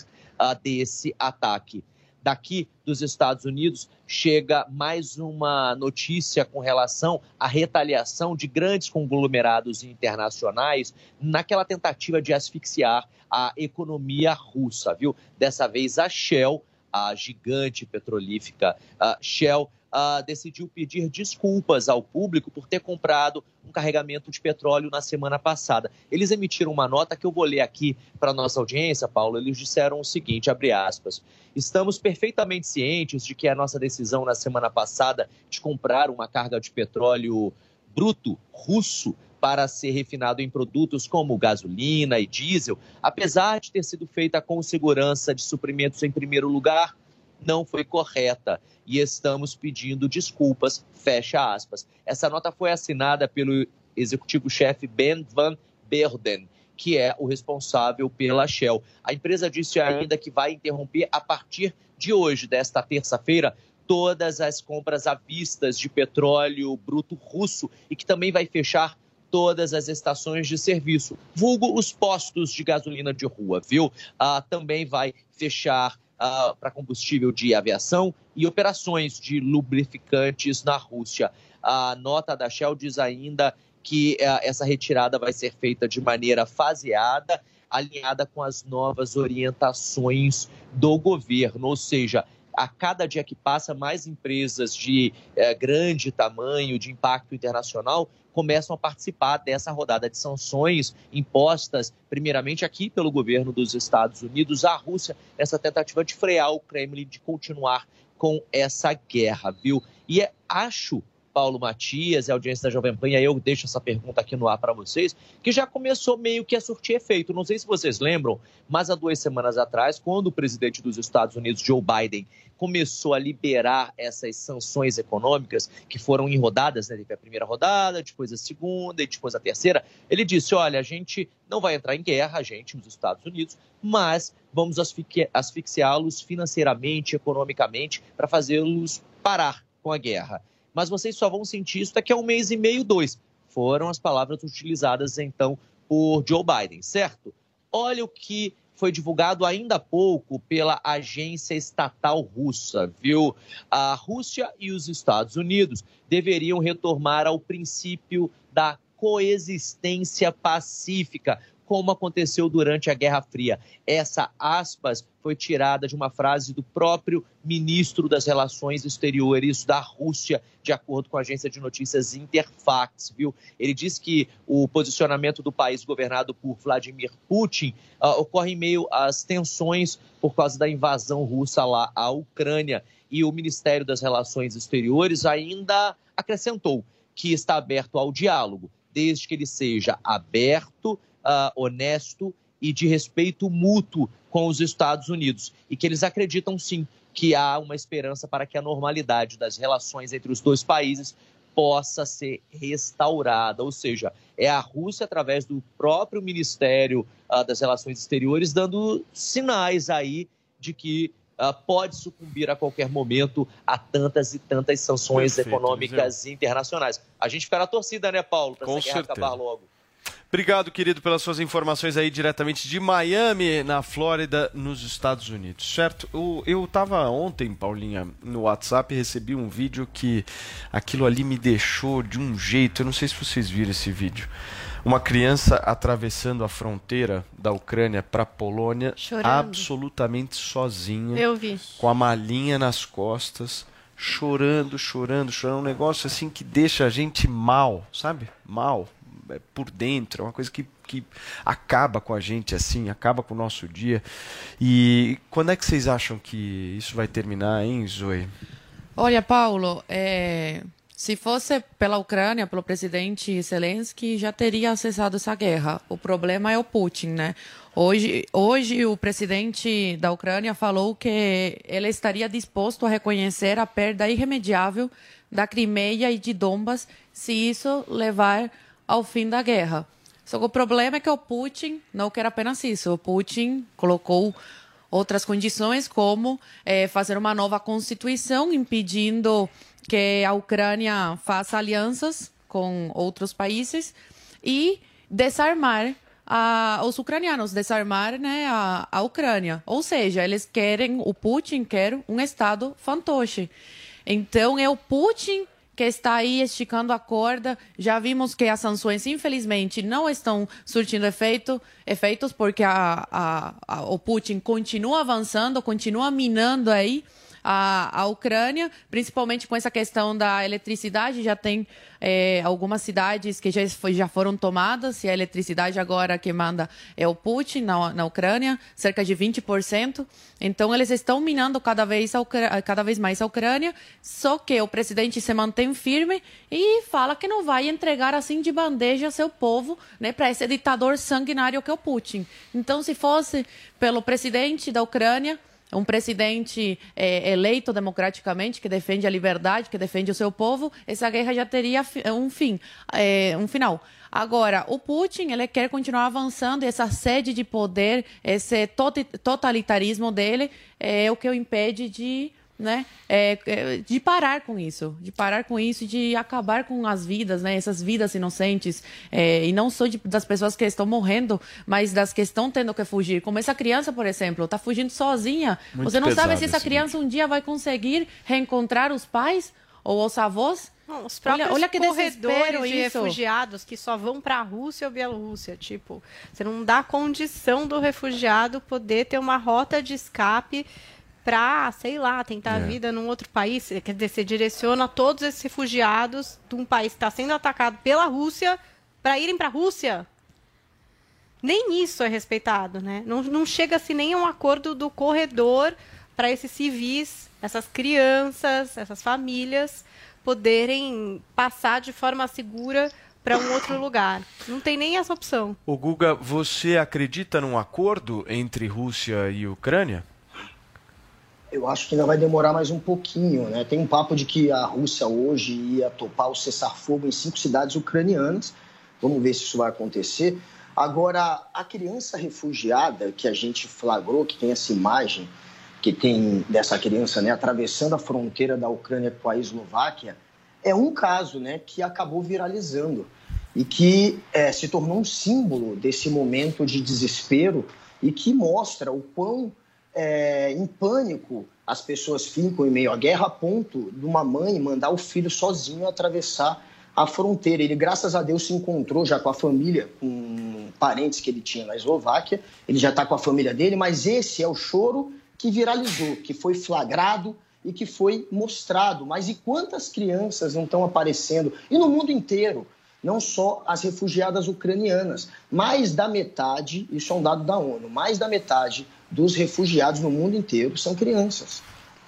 desse ataque. Daqui dos Estados Unidos chega mais uma notícia com relação à retaliação de grandes conglomerados internacionais naquela tentativa de asfixiar a economia russa, viu? Dessa vez a Shell, a gigante petrolífica uh, Shell, uh, decidiu pedir desculpas ao público por ter comprado um carregamento de petróleo na semana passada. Eles emitiram uma nota que eu vou ler aqui para nossa audiência, Paulo. Eles disseram o seguinte, abre aspas: "Estamos perfeitamente cientes de que a nossa decisão na semana passada de comprar uma carga de petróleo bruto russo para ser refinado em produtos como gasolina e diesel, apesar de ter sido feita com segurança de suprimentos em primeiro lugar, não foi correta e estamos pedindo desculpas, fecha aspas. Essa nota foi assinada pelo executivo-chefe Ben Van Beurden, que é o responsável pela Shell. A empresa disse ainda que vai interromper a partir de hoje, desta terça-feira, todas as compras à vista de petróleo bruto russo e que também vai fechar todas as estações de serviço, vulgo os postos de gasolina de rua, viu? Ah, também vai fechar uh, para combustível de aviação e operações de lubrificantes na Rússia. A nota da Shell diz ainda que uh, essa retirada vai ser feita de maneira faseada, alinhada com as novas orientações do governo, ou seja, a cada dia que passa, mais empresas de eh, grande tamanho, de impacto internacional, começam a participar dessa rodada de sanções impostas, primeiramente aqui pelo governo dos Estados Unidos à Rússia, nessa tentativa de frear o Kremlin de continuar com essa guerra, viu? E é, acho Paulo Matias e a audiência da Jovem Pan, e aí eu deixo essa pergunta aqui no ar para vocês, que já começou meio que a surtir efeito. Não sei se vocês lembram, mas há duas semanas atrás, quando o presidente dos Estados Unidos, Joe Biden, começou a liberar essas sanções econômicas que foram enrodadas, né? Teve a primeira rodada, depois a segunda e depois a terceira. Ele disse: olha, a gente não vai entrar em guerra, a gente, nos Estados Unidos, mas vamos asfixiá-los financeiramente, economicamente, para fazê-los parar com a guerra mas vocês só vão sentir isso daqui a um mês e meio, dois. Foram as palavras utilizadas então por Joe Biden, certo? Olha o que foi divulgado ainda há pouco pela agência estatal russa, viu? A Rússia e os Estados Unidos deveriam retomar ao princípio da coexistência pacífica, como aconteceu durante a Guerra Fria. Essa aspas foi tirada de uma frase do próprio ministro das Relações Exteriores da Rússia, de acordo com a agência de notícias Interfax, viu? Ele diz que o posicionamento do país governado por Vladimir Putin uh, ocorre em meio às tensões por causa da invasão russa lá à Ucrânia. E o Ministério das Relações Exteriores ainda acrescentou que está aberto ao diálogo, desde que ele seja aberto, uh, honesto e de respeito mútuo com os Estados Unidos. E que eles acreditam sim que há uma esperança para que a normalidade das relações entre os dois países possa ser restaurada. Ou seja, é a Rússia, através do próprio Ministério uh, das Relações Exteriores, dando sinais aí de que Uh, pode sucumbir a qualquer momento a tantas e tantas sanções Perfeito, econômicas internacionais. A gente fica na torcida, né, Paulo, para essa guerra certeza. acabar logo. Obrigado, querido, pelas suas informações aí diretamente de Miami, na Flórida, nos Estados Unidos, certo? Eu estava ontem, Paulinha, no WhatsApp e recebi um vídeo que aquilo ali me deixou de um jeito. Eu não sei se vocês viram esse vídeo. Uma criança atravessando a fronteira da Ucrânia para a Polônia, Chorando. absolutamente sozinha, Eu vi. com a malinha nas costas, chorando, chorando, chorando. Um negócio assim que deixa a gente mal, sabe? Mal por dentro. É uma coisa que, que acaba com a gente assim, acaba com o nosso dia. E quando é que vocês acham que isso vai terminar, hein, Zoe? Olha, Paulo, é, se fosse pela Ucrânia, pelo presidente Zelensky, já teria cessado essa guerra. O problema é o Putin, né? Hoje, hoje o presidente da Ucrânia falou que ele estaria disposto a reconhecer a perda irremediável da Crimeia e de Donbas se isso levar ao fim da guerra. Só que o problema é que o Putin não quer apenas isso. O Putin colocou outras condições, como eh, fazer uma nova constituição impedindo que a Ucrânia faça alianças com outros países e desarmar a- os ucranianos, desarmar né, a, a Ucrânia. Ou seja, eles querem, o Putin quer um Estado fantoche. Então é o Putin que está aí esticando a corda. Já vimos que as sanções, infelizmente, não estão surtindo efeito, efeitos, porque a, a- a- o Putin continua avançando, continua minando aí a, a Ucrânia, principalmente com essa questão da eletricidade. Já tem eh, algumas cidades que já, já foram tomadas, e a eletricidade agora que manda é o Putin na, na Ucrânia, cerca de 20%. Então, eles estão minando cada vez, a cada vez mais a Ucrânia, só que o presidente se mantém firme e fala que não vai entregar assim de bandeja seu povo né, para esse ditador sanguinário que é o Putin. Então, se fosse pelo presidente da Ucrânia, um presidente eh, eleito democraticamente, que defende a liberdade, que defende o seu povo, essa guerra já teria fi- um fim, eh, um final. Agora, o Putin, ele quer continuar avançando e essa sede de poder, esse totalitarismo dele é o que o impede de, né, é, é, de parar com isso, de parar com isso, de acabar com as vidas, né, essas vidas inocentes, é, e não só de- das pessoas que estão morrendo, mas das que estão tendo que fugir. Como essa criança, por exemplo, está fugindo sozinha. Muito Você não sabe se essa criança um dia vai conseguir reencontrar os pais ou os avós. Não, os próprios olha, olha que corredores de isso. refugiados que só vão para a Rússia ou Bielorrússia. Tipo, você não dá condição do refugiado poder ter uma rota de escape para, sei lá, tentar a É. vida num outro país. Quer dizer, você direciona todos esses refugiados de um país que está sendo atacado pela Rússia para irem para a Rússia. Nem isso é respeitado, né? Não, não chega-se nem a um acordo do corredor para esses civis, essas crianças, essas famílias poderem passar de forma segura para um outro lugar. Não tem nem essa opção. O Guga, você acredita num acordo entre Rússia e Ucrânia? Eu acho que ainda vai demorar mais um pouquinho, né? Tem um papo de que a Rússia hoje ia topar o cessar-fogo em cinco cidades ucranianas. Vamos ver se isso vai acontecer. Agora, a criança refugiada que a gente flagrou, que tem essa imagem, que tem dessa criança, né, atravessando a fronteira da Ucrânia com a Eslováquia, é um caso, né, que acabou viralizando e que eh, se tornou um símbolo desse momento de desespero e que mostra o quão é, em pânico as pessoas ficam em meio à guerra, a ponto de uma mãe mandar o filho sozinho atravessar a fronteira. Ele, graças a Deus, se encontrou já com a família, com parentes que ele tinha na Eslováquia. Ele já está com a família dele, mas esse é o choro que viralizou, que foi flagrado e que foi mostrado. Mas e quantas crianças não estão aparecendo? E no mundo inteiro, não só as refugiadas ucranianas. Mais da metade, isso é um dado da ONU, mais da metade dos refugiados no mundo inteiro são crianças.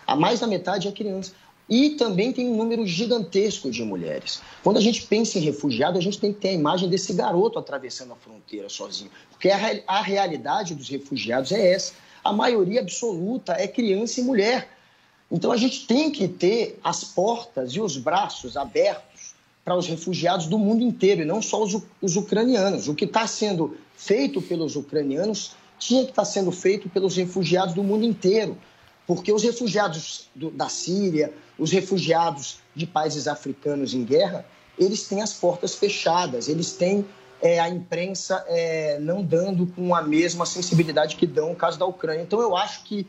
A mais da metade é criança. E também tem um número gigantesco de mulheres. Quando a gente pensa em refugiado, a gente tem que ter a imagem desse garoto atravessando a fronteira sozinho. Porque a, a realidade dos refugiados é essa. A maioria absoluta é criança e mulher. Então a gente tem que ter as portas e os braços abertos para os refugiados do mundo inteiro, e não só os, os ucranianos. O que está sendo feito pelos ucranianos tinha que estar tá sendo feito pelos refugiados do mundo inteiro. Porque os refugiados do, da Síria, os refugiados de países africanos em guerra, eles têm as portas fechadas, eles têm é, a imprensa é, não dando com a mesma sensibilidade que dão no caso da Ucrânia. Então, eu acho que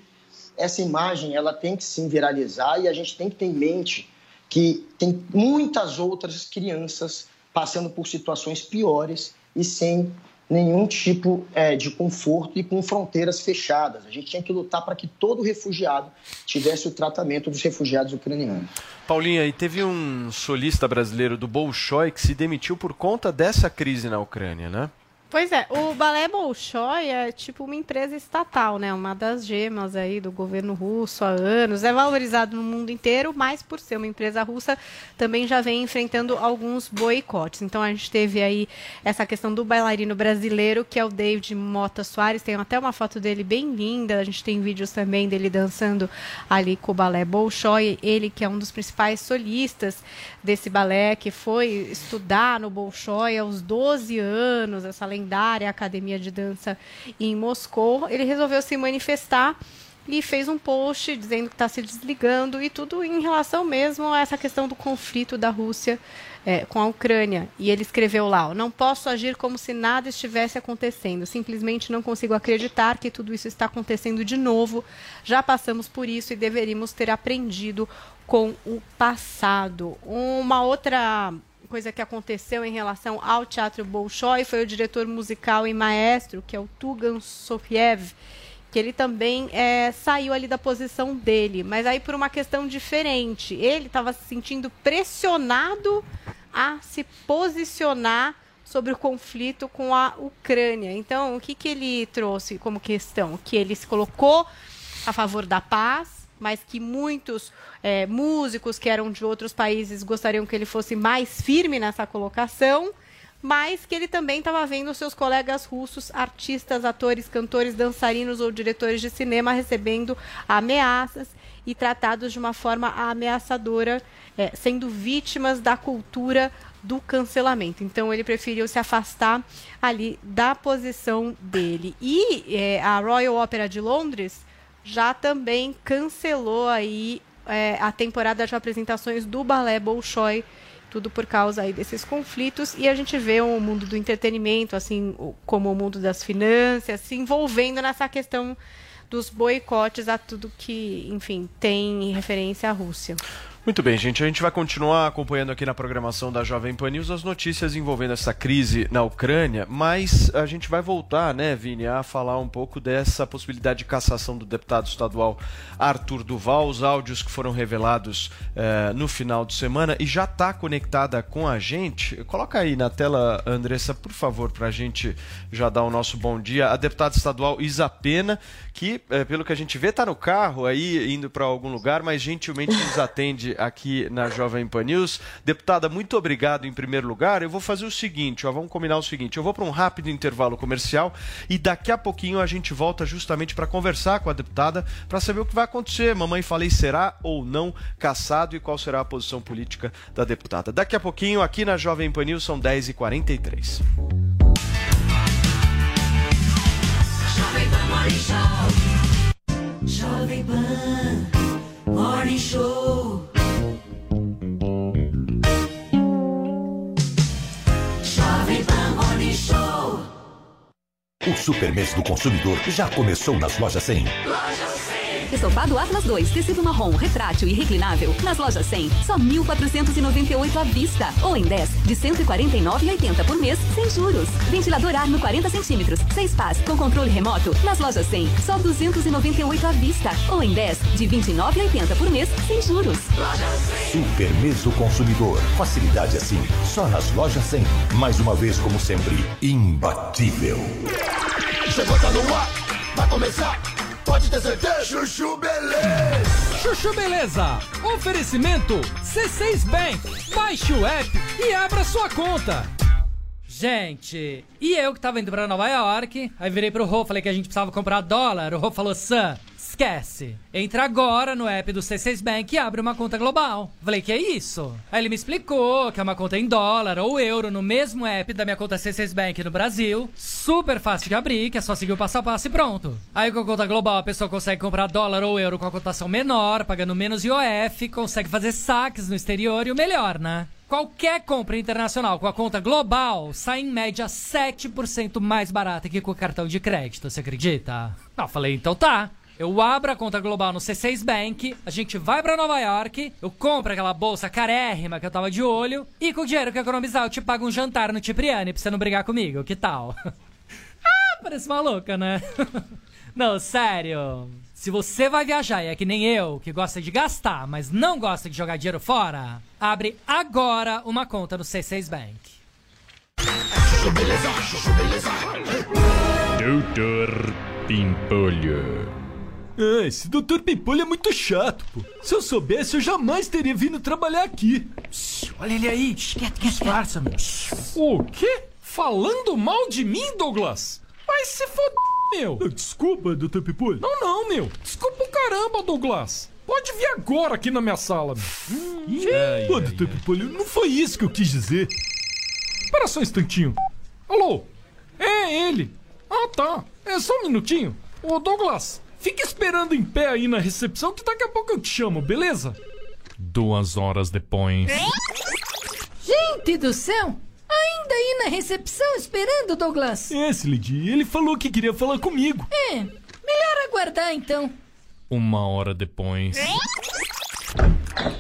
essa imagem ela tem que sim viralizar e a gente tem que ter em mente que tem muitas outras crianças passando por situações piores e sem nenhum tipo é, de conforto e com fronteiras fechadas. A gente tinha que lutar para que todo refugiado tivesse o tratamento dos refugiados ucranianos. Paulinha, e teve um solista brasileiro do Bolshoi que se demitiu por conta dessa crise na Ucrânia, né? Pois é, o Balé Bolshoi é tipo uma empresa estatal, né? Uma das gemas aí do governo russo há anos. É valorizado no mundo inteiro, mas por ser uma empresa russa, também já vem enfrentando alguns boicotes. Então a gente teve aí essa questão do bailarino brasileiro, que é o David Mota Soares. Tem até uma foto dele bem linda. A gente tem vídeos também dele dançando ali com o Balé Bolshoi. Ele que é um dos principais solistas desse balé, que foi estudar no Bolshoi aos 12 anos, essa lendária academia de dança em Moscou, ele resolveu se manifestar e fez um post dizendo que está se desligando e tudo em relação mesmo a essa questão do conflito da Rússia é, com a Ucrânia. E ele escreveu lá: Não posso agir como se nada estivesse acontecendo. Simplesmente não consigo acreditar que tudo isso está acontecendo de novo. Já passamos por isso e deveríamos ter aprendido com o passado. Uma outra coisa que aconteceu em relação ao Teatro Bolshoi foi o diretor musical e maestro, que é o Tugan Sofiev, que ele também é, saiu ali da posição dele, mas aí por uma questão diferente. Ele estava se sentindo pressionado a se posicionar sobre o conflito com a Ucrânia. Então, o que, que ele trouxe como questão? Que ele se colocou a favor da paz, mas que muitos é, músicos que eram de outros países gostariam que ele fosse mais firme nessa colocação, mas que ele também estava vendo seus colegas russos, artistas, atores, cantores, dançarinos ou diretores de cinema recebendo ameaças e tratados de uma forma ameaçadora, é, sendo vítimas da cultura do cancelamento. Então ele preferiu se afastar ali da posição dele. E é, a Royal Opera de Londres já também cancelou aí é, a temporada de apresentações do balé Bolshoi, tudo por causa aí desses conflitos e a gente vê o mundo do entretenimento, assim como o mundo das finanças, se envolvendo nessa questão dos boicotes a tudo que, enfim, tem referência à Rússia. Muito bem, gente. A gente vai continuar acompanhando aqui na programação da Jovem Pan News as notícias envolvendo essa crise na Ucrânia, mas a gente vai voltar, né, Vini, a falar um pouco dessa possibilidade de cassação do deputado estadual Arthur Duval, os áudios que foram revelados eh, no final de semana e já está conectada com a gente. Coloca aí na tela, Andressa, por favor, para a gente já dar o nosso bom dia. A deputada estadual Isa Pena, que, eh, pelo que a gente vê, está no carro aí, indo para algum lugar, mas gentilmente nos atende aqui na Jovem Pan News. Deputada, muito obrigado em primeiro lugar. Eu vou fazer o seguinte, ó, vamos combinar o seguinte, eu vou para um rápido intervalo comercial e daqui a pouquinho a gente volta justamente para conversar com a deputada para saber o que vai acontecer. Mamãe falei será ou não caçado e qual será a posição política da deputada. Daqui a pouquinho aqui na Jovem Pan News são 10h43. Jovem Pan Morning Show. Jovem Pan Morning Show. O Super Mês do Consumidor já começou nas lojas 100. Loja 100. Estofado Atlas 2, tecido marrom, retrátil e reclinável. Nas lojas 100, só 1.498 à vista. Ou em 10, de 149,80 por mês, sem juros. Ventilador Arno 40 centímetros, 6 pás, com controle remoto. Nas lojas 100, só 298 à vista. Ou em 10, de 29,80 por mês, sem juros. Super mês do consumidor. Facilidade assim, só nas lojas 100. Mais uma vez, como sempre, imbatível. Chegou, tá no ar, vai começar, pode ter certeza. Chuchu Beleza. Chuchu Beleza. Oferecimento C6 Bank. Baixe o app e abra sua conta. Gente, e eu que tava indo pra Nova York, aí virei pro Rô, falei que a gente precisava comprar dólar. O Rô falou, Sam, esquece. Entra agora no app do C6 Bank e abre uma conta global. Falei, que é isso? Aí ele me explicou que é uma conta em dólar ou euro no mesmo app da minha conta C6 Bank no Brasil. Super fácil de abrir, que é só seguir o passo a passo e pronto. Aí com a conta global a pessoa consegue comprar dólar ou euro com a cotação menor, pagando menos IOF, consegue fazer saques no exterior e o melhor, né? Qualquer compra internacional com a conta global sai em média 7% mais barata que com o cartão de crédito, você acredita? Não, falei, então tá. Eu abro a conta global no C6 Bank, a gente vai pra Nova York, eu compro aquela bolsa carérrima que eu tava de olho, e com o dinheiro que eu economizar eu te pago um jantar no Cipriani pra você não brigar comigo, que tal? <laughs> ah, parece maluca, né? <laughs> não, sério. Se você vai viajar e é que nem eu, que gosta de gastar, mas não gosta de jogar dinheiro fora, abre agora uma conta no C6 Bank. Doutor Pimpolho. Ah, esse doutor Pimpolho é muito chato, pô. Se eu soubesse, eu jamais teria vindo trabalhar aqui. Olha ele aí. Quieto, Disfarça, meu. O quê? Falando mal de mim, Douglas? Vai se foder, meu. Desculpa, doutor Pimpolho. Não, não, meu. Desculpa o caramba, Douglas. Pode vir agora aqui na minha sala, meu. Ih, Ô, doutor Pimpolho, não foi isso que eu quis dizer. Espera só um instantinho. Alô? É ele. Ah, tá. É só um minutinho. Ô, Douglas, fica esperando em pé aí na recepção que daqui a pouco eu te chamo, beleza? Duas horas depois. Gente do céu! Ainda aí na recepção esperando, Douglas? É, Slidy, ele falou que queria falar comigo. É, melhor aguardar então. Uma hora depois.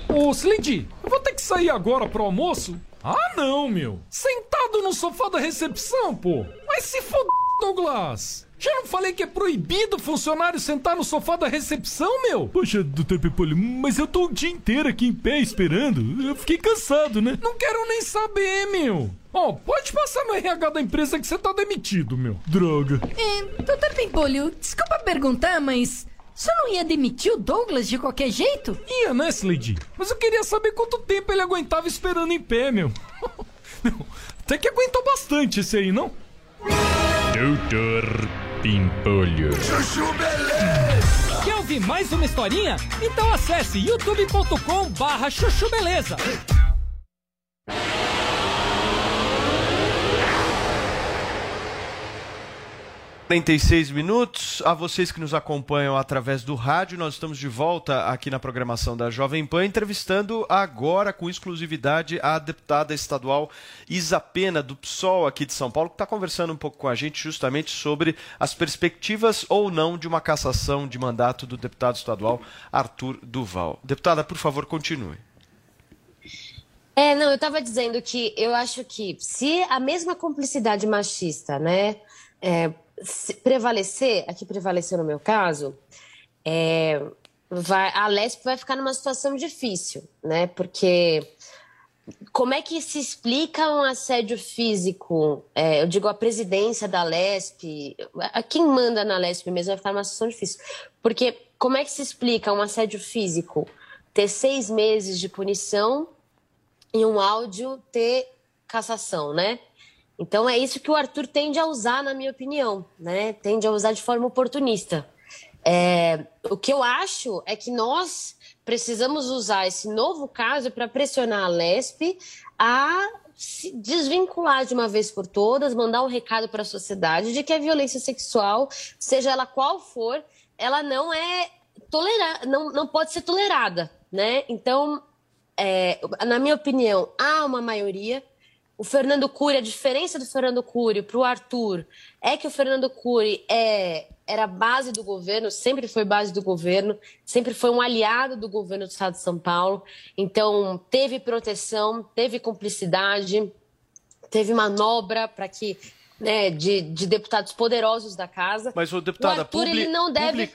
Ô, Slendy, eu vou ter que sair agora pro almoço? Ah, não, meu. Sentado no sofá da recepção, pô. Mas se foder, Douglas. Já não falei que é proibido funcionário sentar no sofá da recepção, meu? Poxa, doutor Pimpolho, mas eu tô o dia inteiro aqui em pé esperando. Eu fiquei cansado, né? Não quero nem saber, meu. Ó, pode passar no RH da empresa que você tá demitido, meu. Droga. É, doutor Pimpolho, desculpa perguntar, mas. Senhor não ia demitir o Douglas de qualquer jeito? Ia, né, Slade? Mas eu queria saber quanto tempo ele aguentava esperando em pé, meu. <laughs> Não, até que aguentou bastante esse aí, não? Doutor Pimpolho. Chuchu Beleza. Quer ouvir mais uma historinha? Então acesse youtube.com barra chuchu beleza. 46 minutos. A vocês que nos acompanham através do rádio, nós estamos de volta aqui na programação da Jovem Pan, entrevistando agora com exclusividade a deputada estadual Isa Pena, do PSOL aqui de São Paulo, que está conversando um pouco com a gente justamente sobre as perspectivas ou não de uma cassação de mandato do deputado estadual Arthur Duval. Deputada, por favor, continue. É, não, eu estava dizendo que eu acho que se a mesma cumplicidade machista, né, é, prevalecer, aqui prevaleceu no meu caso, é, vai, a Lesp vai ficar numa situação difícil, né, porque como é que se explica um assédio físico? É, eu digo, a presidência da Lesp, a quem manda na Lesp mesmo vai ficar numa situação difícil. Porque como é que se explica um assédio físico ter seis meses de punição e um áudio ter cassação, né? Então é isso que o Arthur tende a usar, na minha opinião, né? Tende a usar de forma oportunista. É, o que eu acho é que nós precisamos usar esse novo caso para pressionar a Lesp a se desvincular de uma vez por todas, mandar um recado para a sociedade de que a violência sexual, seja ela qual for, ela não é tolerada, não, não pode ser tolerada, né? Então, é, na minha opinião, há uma maioria. O Fernando Cury, a diferença do Fernando Cury para o Arthur é que o Fernando Cury é era base do governo, sempre foi base do governo, sempre foi um aliado do governo do estado de São Paulo. Então, teve proteção, teve cumplicidade, teve manobra para que. Né, de, de deputados poderosos da casa. Mas o deputada, Arthur, publi- ele não deve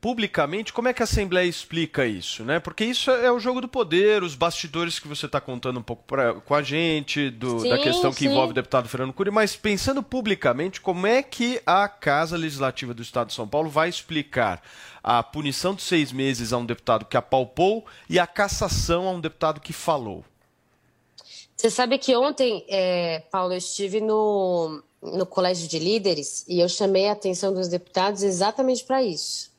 publicamente, como é que a Assembleia explica isso, né? Porque isso é o jogo do poder, os bastidores que você está contando um pouco pra, com a gente, do- da Sim, questão que sim. envolve o deputado Fernando Cury, mas pensando publicamente, como é que a Casa Legislativa do Estado de São Paulo vai explicar a punição de seis meses a um deputado que apalpou e a cassação a um deputado que falou? Você sabe que ontem, é, Paulo, eu estive no, no Colégio de Líderes e eu chamei a atenção dos deputados exatamente para isso.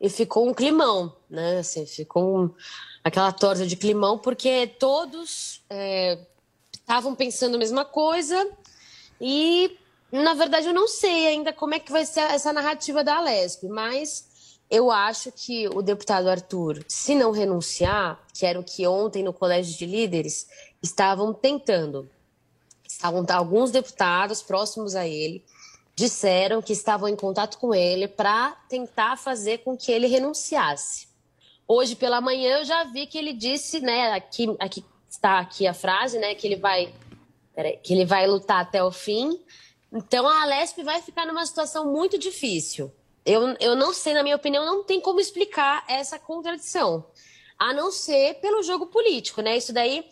E ficou um climão, né? Assim, ficou um- aquela torta de climão, porque todos é, estavam pensando a mesma coisa e, na verdade, eu não sei ainda como é que vai ser essa narrativa da Alesp, mas eu acho que o deputado Arthur, se não renunciar, que era o que ontem no Colégio de Líderes estavam tentando, estavam alguns deputados próximos a ele disseram que estavam em contato com ele para tentar fazer com que ele renunciasse. Hoje pela manhã eu já vi que ele disse, né, aqui, aqui está aqui a frase, né, que ele vai que ele vai lutar até o fim. Então a Alesp vai ficar numa situação muito difícil. Eu, eu não sei, na minha opinião, não tem como explicar essa contradição. A não ser pelo jogo político, né? Isso daí,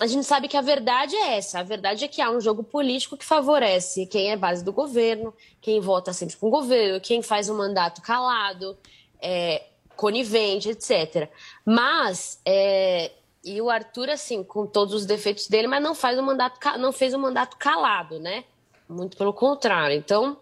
a gente sabe que a verdade é essa. A verdade é que há um jogo político que favorece quem é base do governo, quem vota sempre com o governo, quem faz um mandato calado, é, conivente, etc. Mas, é, e o Arthur, assim, com todos os defeitos dele, mas não, faz um mandato, não fez um mandato calado, né? Muito pelo contrário. Então,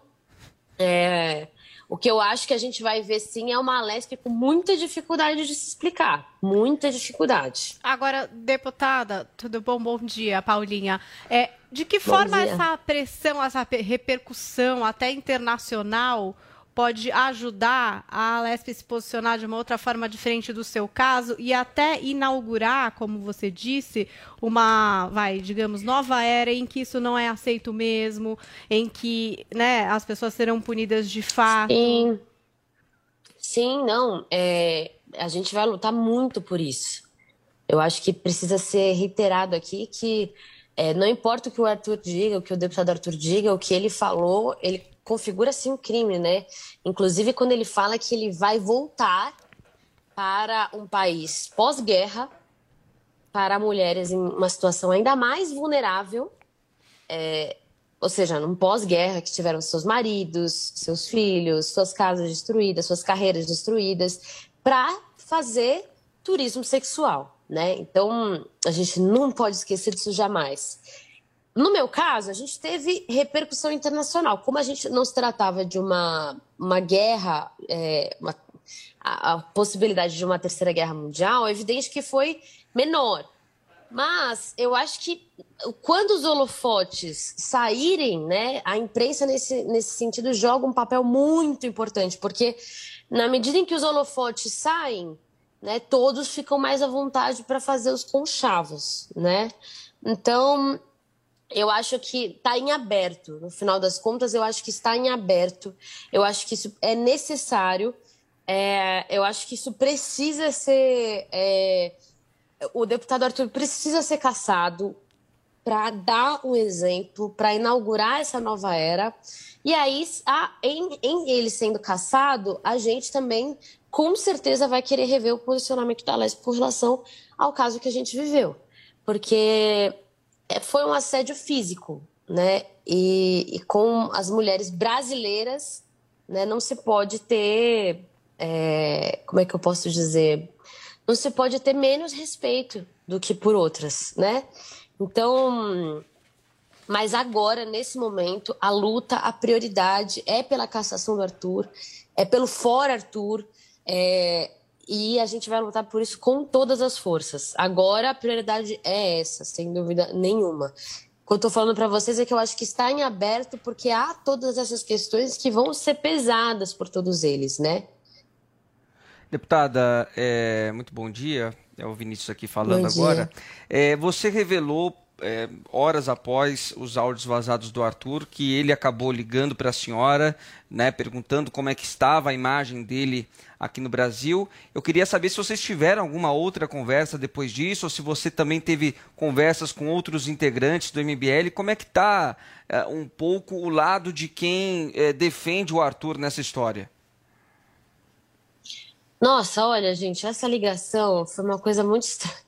é, o que eu acho que a gente vai ver sim é uma Alesp com muita dificuldade de se explicar. Muita dificuldade. Agora, deputada, tudo bom? Bom dia, Paulinha. É, de que Bom forma dia. essa pressão, essa pe- repercussão até internacional pode ajudar a Alesp se posicionar de uma outra forma diferente do seu caso e até inaugurar, como você disse, uma, vai, digamos, nova era em que isso não é aceito mesmo, em que, né, as pessoas serão punidas de fato. Sim. Sim, não. é, a gente vai lutar muito por isso. Eu acho que precisa ser reiterado aqui que é, não importa o que o Arthur diga, o que o deputado Arthur diga, o que ele falou, ele configura sim um crime, né? Inclusive quando ele fala que ele vai voltar para um país pós-guerra para mulheres em uma situação ainda mais vulnerável, é, ou seja, num pós-guerra que tiveram seus maridos, seus filhos, suas casas destruídas, suas carreiras destruídas, para fazer turismo sexual, né? Então, a gente não pode esquecer disso jamais. No meu caso, a gente teve repercussão internacional. Como a gente não se tratava de uma, uma guerra, é, uma- a, a possibilidade de uma terceira guerra mundial, é evidente que foi menor. Mas eu acho que quando os holofotes saírem, né, a imprensa nesse, nesse sentido joga um papel muito importante, porque na medida em que os holofotes saem, né, todos ficam mais à vontade para fazer os conchavos, né? Então, eu acho que está em aberto. No final das contas, eu acho que está em aberto. Eu acho que isso é necessário. É, eu acho que isso precisa ser. é, o deputado Arthur precisa ser caçado para dar um exemplo, para inaugurar essa nova era. E aí, a- em, em ele sendo caçado, a gente também, com certeza, vai querer rever o posicionamento da Lesp com relação ao caso que a gente viveu. Porque foi um assédio físico, né? E, e com as mulheres brasileiras, né, não se pode ter. é, como é que eu posso dizer? Não se pode ter menos respeito do que por outras, né? Então, mas agora, nesse momento, a luta, a prioridade é pela cassação do Arthur, é pelo fora Arthur, é, e a gente vai lutar por isso com todas as forças. Agora, a prioridade é essa, sem dúvida nenhuma. O que eu estou falando para vocês é que eu acho que está em aberto porque há todas essas questões que vão ser pesadas por todos eles, né? Deputada, é, muito bom dia. É o Vinícius aqui falando agora. É, você revelou é, horas após os áudios vazados do Arthur, que ele acabou ligando para a senhora, né, perguntando como é que estava a imagem dele aqui no Brasil. Eu queria saber se vocês tiveram alguma outra conversa depois disso, ou se você também teve conversas com outros integrantes do MBL. Como é que está é, um pouco o lado de quem é, defende o Arthur nessa história? Nossa, olha, gente, essa ligação foi uma coisa muito estranha.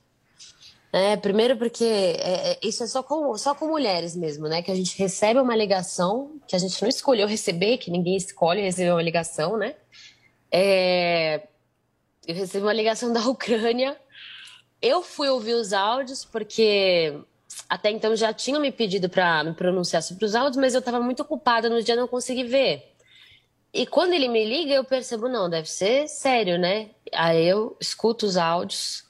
É, primeiro porque é, é, isso é só com, só com mulheres mesmo, né? Que a gente recebe uma ligação que a gente não escolheu receber, que ninguém escolhe receber uma ligação, né? É, eu recebi uma ligação <laughs> da Ucrânia. Eu fui ouvir os áudios porque até então já tinham me pedido para me pronunciar sobre os áudios, mas eu estava muito ocupada no dia, não consegui ver. E quando ele me liga, eu percebo, não, deve ser sério, né? Aí eu escuto os áudios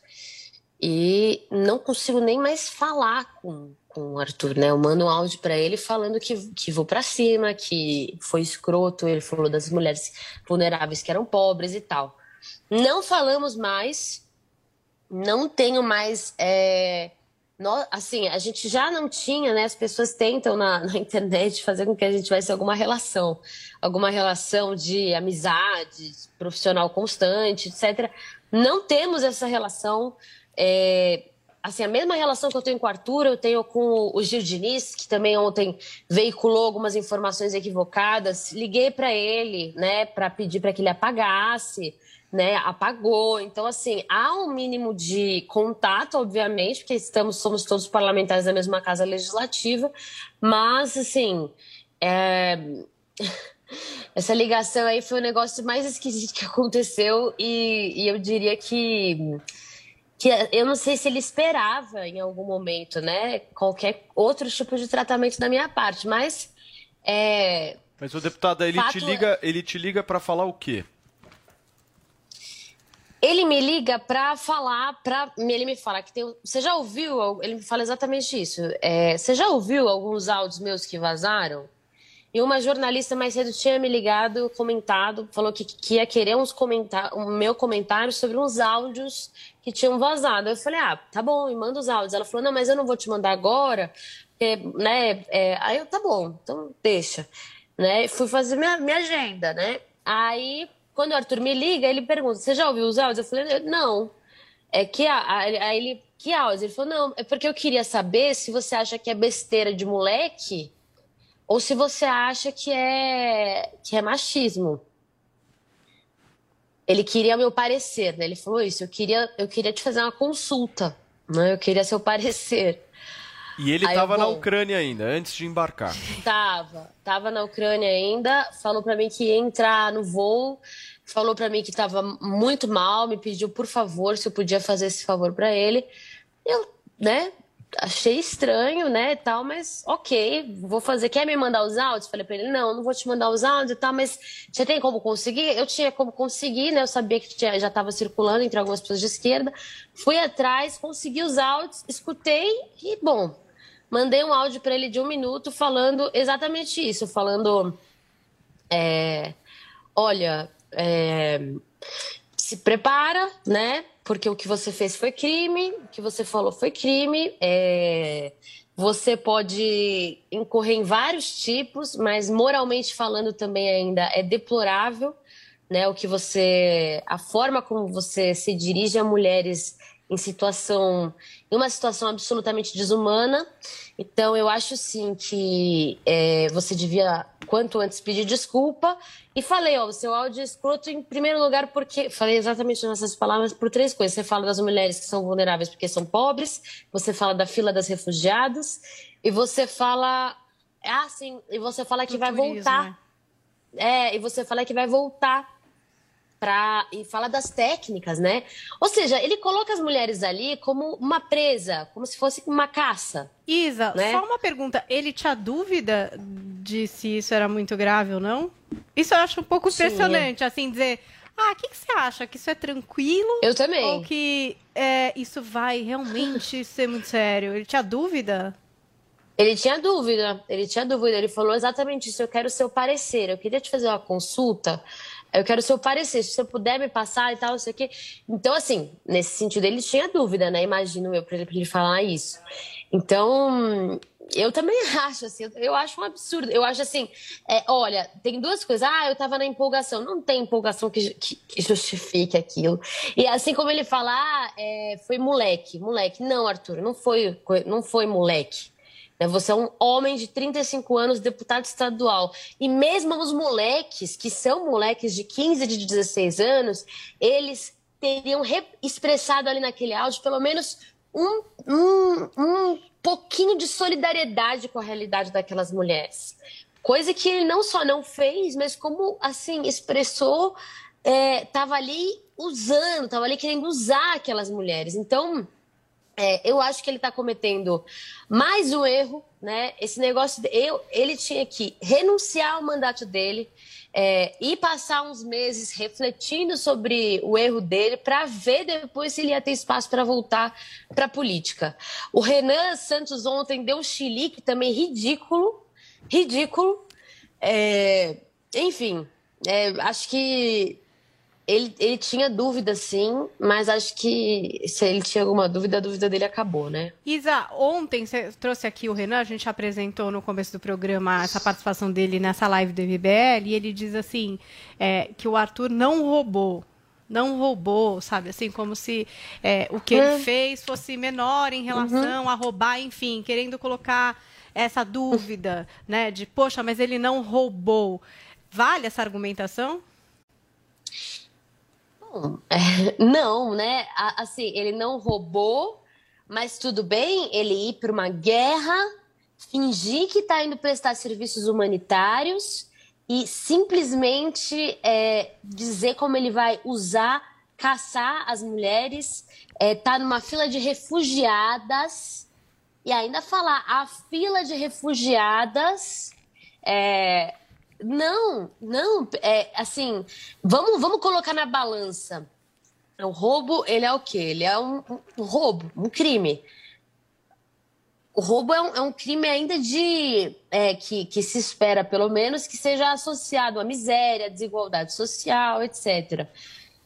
e não consigo nem mais falar com, com o Arthur, né? Eu mando um áudio para ele falando que, que vou para cima, que foi escroto, ele falou das mulheres vulneráveis que eram pobres e tal. Não falamos mais, não tenho mais. É, no, assim, a gente já não tinha, né? As pessoas tentam na, na internet fazer com que a gente tivesse alguma relação, alguma relação de amizade, profissional constante, etc. Não temos essa relação. É, assim, a mesma relação que eu tenho com o Arthur, eu tenho com o Gil Diniz, que também ontem veiculou algumas informações equivocadas. Liguei para ele, né, para pedir para que ele apagasse, né, apagou. Então, assim, há um mínimo de contato, obviamente, porque estamos, somos todos parlamentares da mesma casa legislativa, mas, assim, é... <laughs> essa ligação aí foi o negócio mais esquisito que aconteceu e, e eu diria que que eu não sei se ele esperava em algum momento, né, qualquer outro tipo de tratamento da minha parte, mas é, Mas o deputado, ele Fato te liga, ele te liga para falar o quê? ele me liga pra falar, para ele me fala que tem, você já ouviu? Ele me fala exatamente isso. É, você já ouviu alguns áudios meus que vazaram? E uma jornalista mais cedo tinha me ligado, comentado, falou que, que ia querer uns comentar, o meu comentário sobre uns áudios que tinham vazado. Eu falei, ah, tá bom, me manda os áudios. Ela falou, não, mas eu não vou te mandar agora, porque, né? É... Aí eu, tá bom, então deixa. Né? Fui fazer minha, minha agenda, né? Aí, quando o Arthur me liga, ele pergunta, você já ouviu os áudios? Eu falei, não. É que aí ele, que áudios? Ele falou, não, é porque eu queria saber se você acha que é besteira de moleque ou se você acha que é que é machismo. Ele queria meu parecer, né? Ele falou isso. Eu queria, eu queria te fazer uma consulta, né? Eu queria seu parecer. E ele estava na Ucrânia ainda, antes de embarcar. Tava, tava na Ucrânia ainda. Falou pra mim que ia entrar no voo. Falou pra mim que tava muito mal. Me pediu por favor se eu podia fazer esse favor pra ele. Eu, né? Achei estranho, né, tal, mas ok, vou fazer. Quer me mandar os áudios? Falei pra ele, não, não vou te mandar os áudios e tal, mas você tem como conseguir? Eu tinha como conseguir, né, eu sabia que tinha, já estava circulando entre algumas pessoas de esquerda. Fui atrás, consegui os áudios, escutei e, bom, mandei um áudio para ele de um minuto falando exatamente isso, falando, é, olha, é, se prepara, né? Porque o que você fez foi crime, o que você falou foi crime. é, Você pode incorrer em vários tipos, mas moralmente falando também ainda é deplorável, né? O que você, a forma como você se dirige a mulheres em situação, em uma situação absolutamente desumana. Então, eu acho sim que é, você devia, quanto antes, pedir desculpa. E falei, ó, o seu áudio é escroto em primeiro lugar porque. Falei exatamente nessas palavras por três coisas. Você fala das mulheres que são vulneráveis porque são pobres, você fala da fila das refugiados, e você fala. Ah, sim, e você fala que vai turismo, voltar. É, e você fala que vai voltar pra, e fala das técnicas, né? Ou seja, ele coloca as mulheres ali como uma presa, como se fosse uma caça. Isa, né? só uma pergunta. Ele tinha dúvida de se isso era muito grave ou não? Isso eu acho um pouco impressionante, assim, dizer... Ah, o que, que você acha? Que isso é tranquilo? Eu também. Ou que é, isso vai realmente <laughs> ser muito sério? Ele tinha dúvida? Ele tinha dúvida, ele tinha dúvida. Ele falou exatamente isso. Eu quero o seu parecer. Eu queria te fazer uma consulta. Eu quero o seu parecer. Se você puder me passar e tal, não sei o quê. Então, assim, nesse sentido, ele tinha dúvida, né? Imagino eu, pra ele, ele falar isso. Então, eu também <laughs> acho, assim, eu acho um absurdo. Eu acho assim, é, olha, tem duas coisas. Ah, eu tava na empolgação. Não tem empolgação que, que, que justifique aquilo. E assim como ele fala, ah, é, foi moleque, moleque. Não, Arthur, não foi, não foi moleque. Né, Você é um homem de 35 anos, deputado estadual. E mesmo os moleques, que são moleques de 15, de 16 anos, eles teriam re- expressado ali naquele áudio pelo menos um, um, um pouquinho de solidariedade com a realidade daquelas mulheres. Coisa que ele não só não fez, mas como, assim, expressou, estava ali usando, estava ali querendo usar aquelas mulheres. Então, é, eu acho que ele está cometendo mais um erro, né? Esse negócio, de- eu, ele tinha que renunciar ao mandato dele é, e passar uns meses refletindo sobre o erro dele para ver depois se ele ia ter espaço para voltar para a política. O Renan Santos ontem deu um chilique também ridículo, ridículo. É, enfim, é, acho que ele, ele tinha dúvida, sim, mas acho que se ele tinha alguma dúvida, a dúvida dele acabou, né? Isa, ontem você trouxe aqui o Renan, a gente apresentou no começo do programa essa participação dele nessa live do MBL, e ele diz assim, é, que o Arthur não roubou. Não roubou, sabe? Assim, como se é, o que ele fez fosse menor em relação a roubar, enfim, querendo colocar essa dúvida, né? De, poxa, mas ele não roubou. Vale essa argumentação? Bom, é, não, né? Assim, ele não roubou, mas tudo bem ele ir para uma guerra, fingir que está indo prestar serviços humanitários e simplesmente é, dizer como ele vai usar, caçar as mulheres, é, tá numa fila de refugiadas e ainda falar a fila de refugiadas é, não, não, é, assim, vamos, vamos colocar na balança. O roubo, ele é o quê? Ele é um, um roubo, um crime. O roubo é um, é um crime ainda de é, que, que se espera, pelo menos, que seja associado à miséria, à desigualdade social, etc.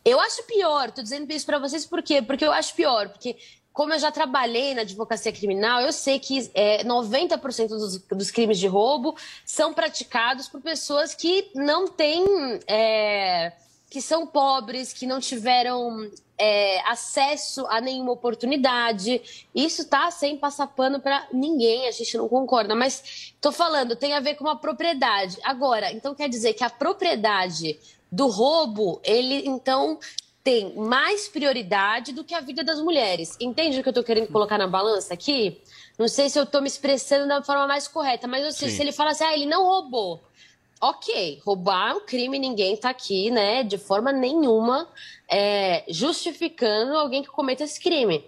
Eu acho pior, tô dizendo isso para vocês por quê? Porque eu acho pior, porque como eu já trabalhei na advocacia criminal, eu sei que é, 90% dos, dos crimes de roubo são praticados por pessoas que não têm. é, que são pobres, que não tiveram é, acesso a nenhuma oportunidade. Isso tá sem passar pano para ninguém, a gente não concorda. Mas tô falando, tem a ver com a propriedade. Agora, então quer dizer que a propriedade do roubo, ele então tem mais prioridade do que a vida das mulheres. Entende o que eu tô querendo colocar na balança aqui? Não sei se eu tô me expressando da forma mais correta, mas eu sei, Sim. se ele fala assim, ah, ele não roubou. Ok, roubar é um crime, ninguém tá aqui, né, de forma nenhuma é, justificando alguém que cometa esse crime.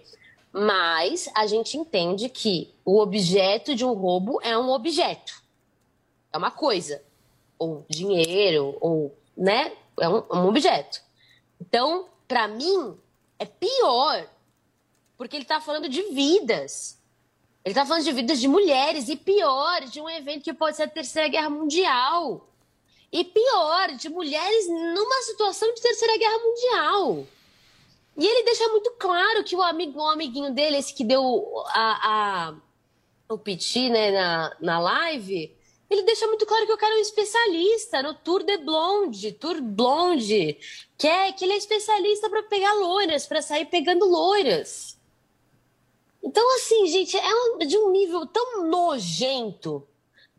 Mas a gente entende que o objeto de um roubo é um objeto. É uma coisa. Ou dinheiro, ou, né, é um, é um objeto. Então, para mim, é pior, porque ele tá falando de vidas. Ele tá falando de vidas de mulheres, e pior, de um evento que pode ser a Terceira Guerra Mundial. E pior, de mulheres numa situação de Terceira Guerra Mundial. E ele deixa muito claro que o, amigo, o amiguinho dele, esse que deu a, a- o piti né, na, na live, ele deixa muito claro que o cara é um especialista no Tour de Blonde, Tour Blonde, que, é, que ele é especialista para pegar loiras, para sair pegando loiras. Então, assim, gente, é de um nível tão nojento,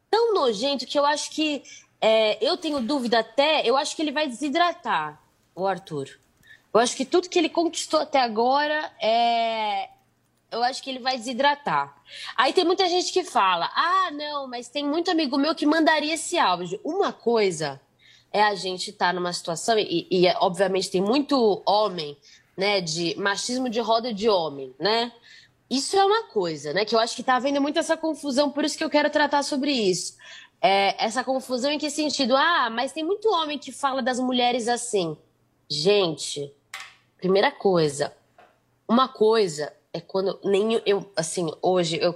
tão nojento, que eu acho que. é, eu tenho dúvida até, eu acho que ele vai desidratar, o Arthur. Eu acho que tudo que ele conquistou até agora é. Eu acho que ele vai desidratar. Aí tem muita gente que fala: ah, não, mas tem muito amigo meu que mandaria esse áudio. Uma coisa é a gente estar numa situação, e, e, obviamente tem muito homem, né, de machismo de roda de homem, né? Isso é uma coisa, né? Que eu acho que tá havendo muito essa confusão, por isso que eu quero tratar sobre isso. É, essa confusão em que sentido? Ah, mas tem muito homem que fala das mulheres assim. Gente, primeira coisa, uma coisa é quando nem eu, assim, hoje eu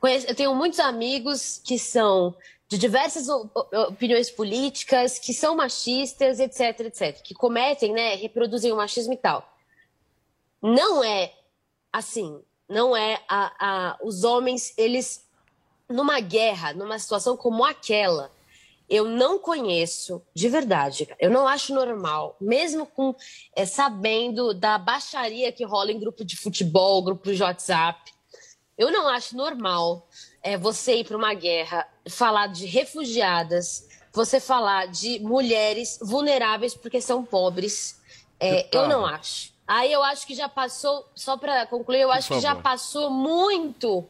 conheço, eu tenho muitos amigos que são de diversas opiniões políticas, que são machistas, etc, etc, que cometem, né, reproduzem o machismo e tal. Não é assim, Não é a, a, os homens, eles numa guerra, numa situação como aquela, eu não conheço de verdade. Eu não acho normal, mesmo com é, sabendo da baixaria que rola em grupo de futebol, grupo de WhatsApp. Eu não acho normal é, você ir para uma guerra, falar de refugiadas, você falar de mulheres vulneráveis porque são pobres. É, eu não acho. Aí eu acho que já passou, só para concluir, eu Por acho que já passou muito.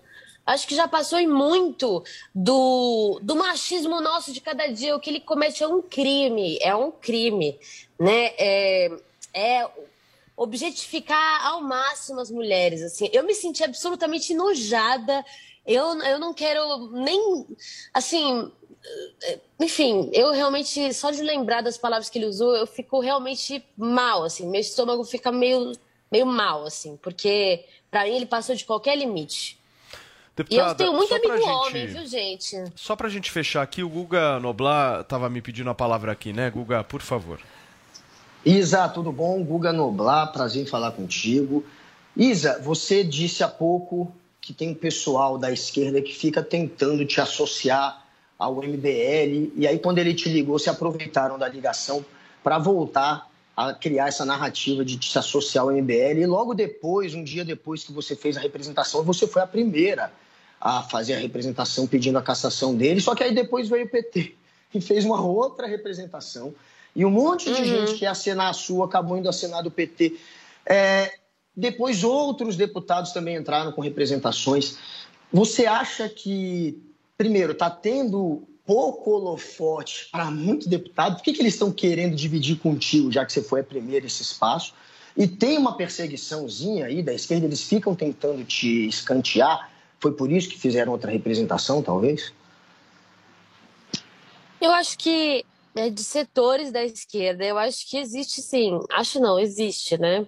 Acho que já passou em muito do, do machismo nosso de cada dia. O que ele comete é um crime, é um crime, né? É, é objetificar ao máximo as mulheres, assim. Eu me senti absolutamente enojada. Eu, eu não quero nem, assim, enfim, eu realmente, só de lembrar das palavras que ele usou, eu fico realmente mal, assim, meu estômago fica meio, meio mal, assim, porque pra mim ele passou de qualquer limite. E eu Deputada, tenho muito amigo gente- homem, viu, gente? Só pra gente fechar aqui, o Guga Noblar tava me pedindo a palavra aqui, né? Guga, por favor. Isa, tudo bom? Guga Noblar, prazer em falar contigo. Isa, você disse há pouco que tem um pessoal da esquerda que fica tentando te associar ao MBL, e aí quando ele te ligou, se aproveitaram da ligação para voltar a criar essa narrativa de te associar ao MBL, e logo depois, um dia depois que você fez a representação, você foi a primeira a fazer a representação pedindo a cassação dele, só que aí depois veio o PT e fez uma outra representação. E um monte de Uhum. gente que ia assinar a sua acabou indo assinar do PT. É, depois outros deputados também entraram com representações. Você acha que, primeiro, está tendo pouco holofote para muito deputado? Por que, que eles estão querendo dividir contigo, já que você foi a primeira esse espaço? E tem uma perseguiçãozinha aí da esquerda, eles ficam tentando te escantear. Foi por isso que fizeram outra representação, talvez? Eu acho que é, de setores da esquerda, eu acho que existe sim. Acho não, existe, né?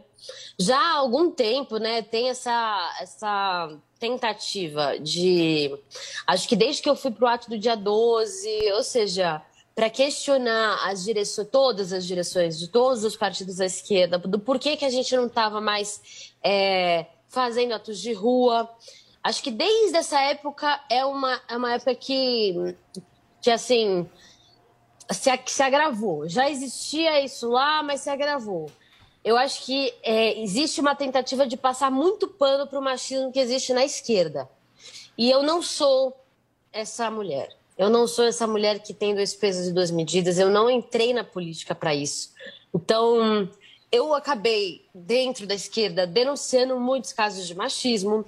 Já há algum tempo, né, tem essa, essa tentativa de. Acho que desde que eu fui pro ato do dia 12, ou seja, para questionar as direções, todas as direções de todos os partidos da esquerda, do porquê que a gente não estava mais é, fazendo atos de rua. Acho que desde essa época é uma, é uma época que, que assim, se, se agravou. Já existia isso lá, mas se agravou. Eu acho que é, existe uma tentativa de passar muito pano para o machismo que existe na esquerda. E eu não sou essa mulher. Eu não sou essa mulher que tem dois pesos e duas medidas. Eu não entrei na política para isso. Então, eu acabei, dentro da esquerda, denunciando muitos casos de machismo.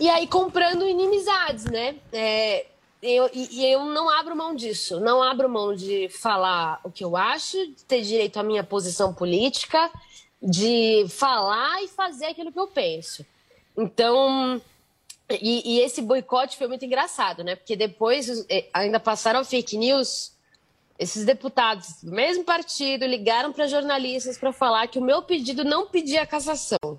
E aí comprando inimizades, né? É, eu, e, eu não abro mão disso. Não abro mão de falar o que eu acho, de ter direito à minha posição política, de falar e fazer aquilo que eu penso. Então, e, e esse boicote foi muito engraçado, né? Porque depois eh, ainda passaram fake news. Esses deputados do mesmo partido ligaram para jornalistas para falar que o meu pedido não pedia cassação.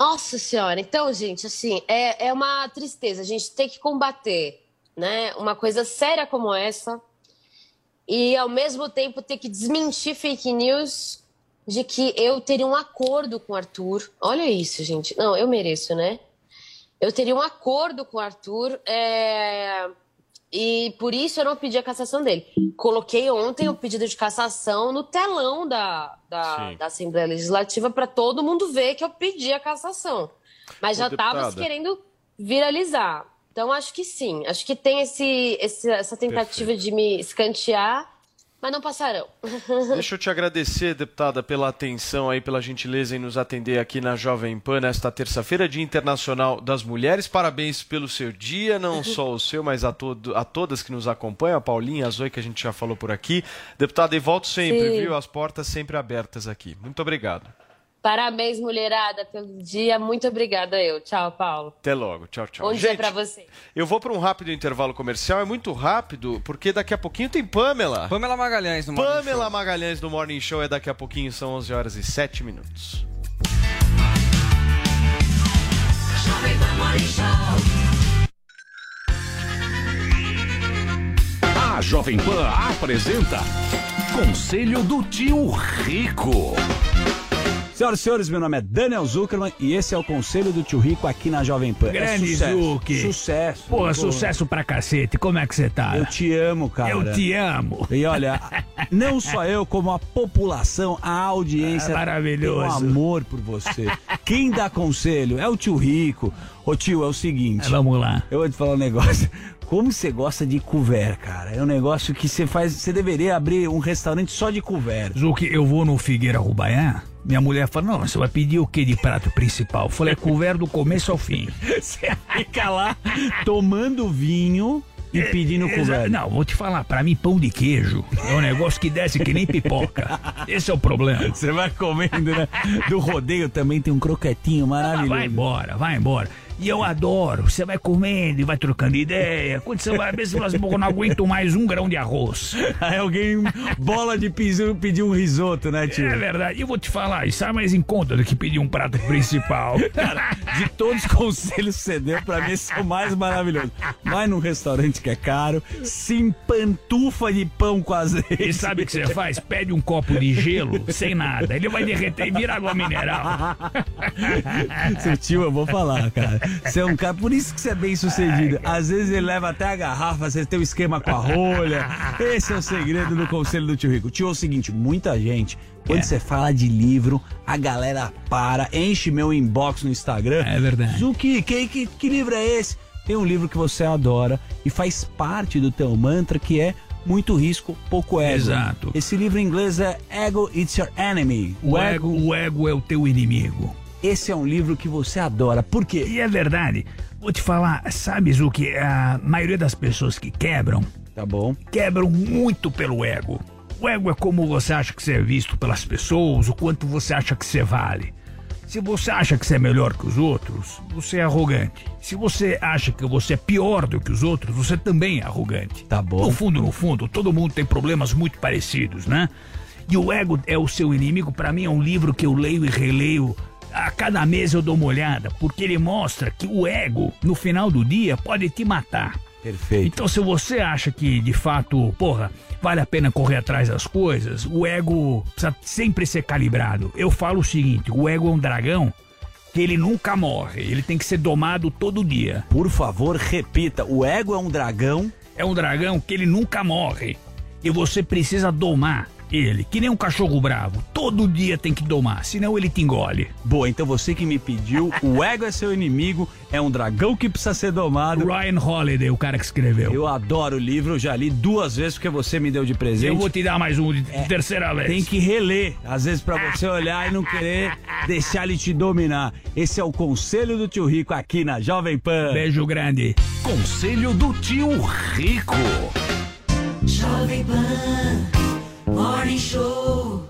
Nossa senhora, então, gente, assim, é, é uma tristeza. A gente tem que combater, né? Uma coisa séria como essa e, ao mesmo tempo, ter que desmentir fake news de que eu teria um acordo com o Arthur. Olha isso, gente. Não, eu mereço, né? Eu teria um acordo com o Arthur é, e por isso eu não pedi a cassação dele. Coloquei ontem o pedido de cassação no telão da, da, da Assembleia Legislativa para todo mundo ver que eu pedi a cassação. Mas Ô, já estava querendo viralizar. Então acho que sim. Acho que tem esse, esse- essa tentativa de me escantear, mas não passarão. <laughs> Deixa eu te agradecer, deputada, pela atenção aí, pela gentileza em nos atender aqui na Jovem Pan nesta terça-feira, Dia Internacional das Mulheres. Parabéns pelo seu dia, não <laughs> só o seu, mas a, todo, a todas que nos acompanham, a Paulinha, a Zoe, que a gente já falou por aqui. Deputada, e volto sempre, Sim. viu? As portas sempre abertas aqui. Muito obrigado. Parabéns, mulherada, pelo dia. Muito obrigada eu. Tchau, Paulo. Até logo. Tchau, tchau. Bom dia pra você. eu vou para um rápido intervalo comercial. É muito rápido, porque daqui a pouquinho tem Pamela. Pamela Magalhães no Morning Pamela Magalhães do Morning Show é daqui a pouquinho, são 11 horas e 7 minutos. A Jovem Pan apresenta Conselho do Tio Rico. Senhoras e senhores, meu nome é Daniel Zuckerman e esse é o Conselho do Tio Rico aqui na Jovem Pan. Grande é sucesso. Sucesso. Pô, sucesso pra cacete. Como é que você tá? Eu te amo, cara. Eu te amo. E olha, <laughs> não só eu, como a população, a audiência É maravilhoso. tem um amor por você. Quem dá conselho é o tio Rico. Ô tio, é o seguinte. É, vamos lá. Eu vou te falar um negócio. Como você gosta de couvert, cara? É um negócio que você faz. Você deveria abrir um restaurante só de couvert. Zuki, eu vou no Figueira Rubaiá. Minha mulher fala: Não, você vai pedir o que de prato principal? Eu falei: é couvert do começo ao fim. <laughs> Você fica lá tomando vinho e pedindo Exa- couvert. Não, vou te falar, pra mim, pão de queijo é um negócio que desce que nem pipoca. Esse é o problema. Você vai comendo, né? Do rodeio também tem um croquetinho maravilhoso. Ah, vai embora, vai embora. E eu adoro. Você vai comendo e vai trocando ideia. Quando você vai ver, você fala assim, "Pô, eu não aguento mais um grão de arroz. <laughs> Aí alguém, bola de piso, pediu um risoto, né, tio? É verdade. E eu vou te falar, isso é mais em conta do que pedir um prato principal. <laughs> Cara, de todos os conselhos que você deu, pra mim esse é o mais maravilhoso. Vai num restaurante que é caro, se empantufa de pão com azeite. E sabe o que você faz? Pede um copo de gelo sem nada. Ele vai derreter e vira água mineral. Seu tio, eu vou falar, cara. Você é um cara, por isso que você é bem sucedido. Às vezes ele leva até a garrafa, você tem um esquema com a rolha. Esse é o segredo do conselho do tio Rico. Tio, é o seguinte, muita gente, quando É. você fala de livro, a galera para, enche meu inbox no Instagram. É verdade. Zuki, que, que, que livro é esse? Tem um livro que você adora e faz parte do teu mantra que é muito risco, pouco ego. Exato. Esse livro em inglês é Ego It's Your Enemy. O ego, o ego é o teu inimigo. Esse é um livro que você adora. Por quê? E é verdade. Vou te falar, sabe, Zuki, a maioria das pessoas que quebram, Tá bom. quebram muito pelo ego. O ego é como você acha que você é visto pelas pessoas, o quanto você acha que você vale. Se você acha que você é melhor que os outros, você é arrogante. Se você acha que você é pior do que os outros, você também é arrogante. Tá bom. No fundo, no fundo, todo mundo tem problemas muito parecidos, né? E o ego é o seu inimigo, para mim é um livro que eu leio e releio. A cada mês eu dou uma olhada, porque ele mostra que o ego, no final do dia, pode te matar. Perfeito. Então, se você acha que, de fato, porra, vale a pena correr atrás das coisas, o ego precisa sempre ser calibrado. Eu falo o seguinte: o ego é um dragão que ele nunca morre, ele tem que ser domado todo dia. Por favor, repita. O ego é um dragão. É um dragão que ele nunca morre. E você precisa domar ele, que nem um cachorro bravo. Todo dia tem que domar, senão ele te engole. Boa, então você que me pediu, o <laughs> ego é seu inimigo, é um dragão que precisa ser domado. Ryan Holiday, o cara que escreveu. Eu adoro o livro, já li duas vezes porque você me deu de presente. Eu vou te dar mais um de É, terceira vez. Tem que reler, às vezes pra você <laughs> olhar e não querer deixar ele te dominar. Esse é o conselho do tio Rico aqui na Jovem Pan. Beijo grande. Conselho do tio Rico. Jovem Pan Morning Show.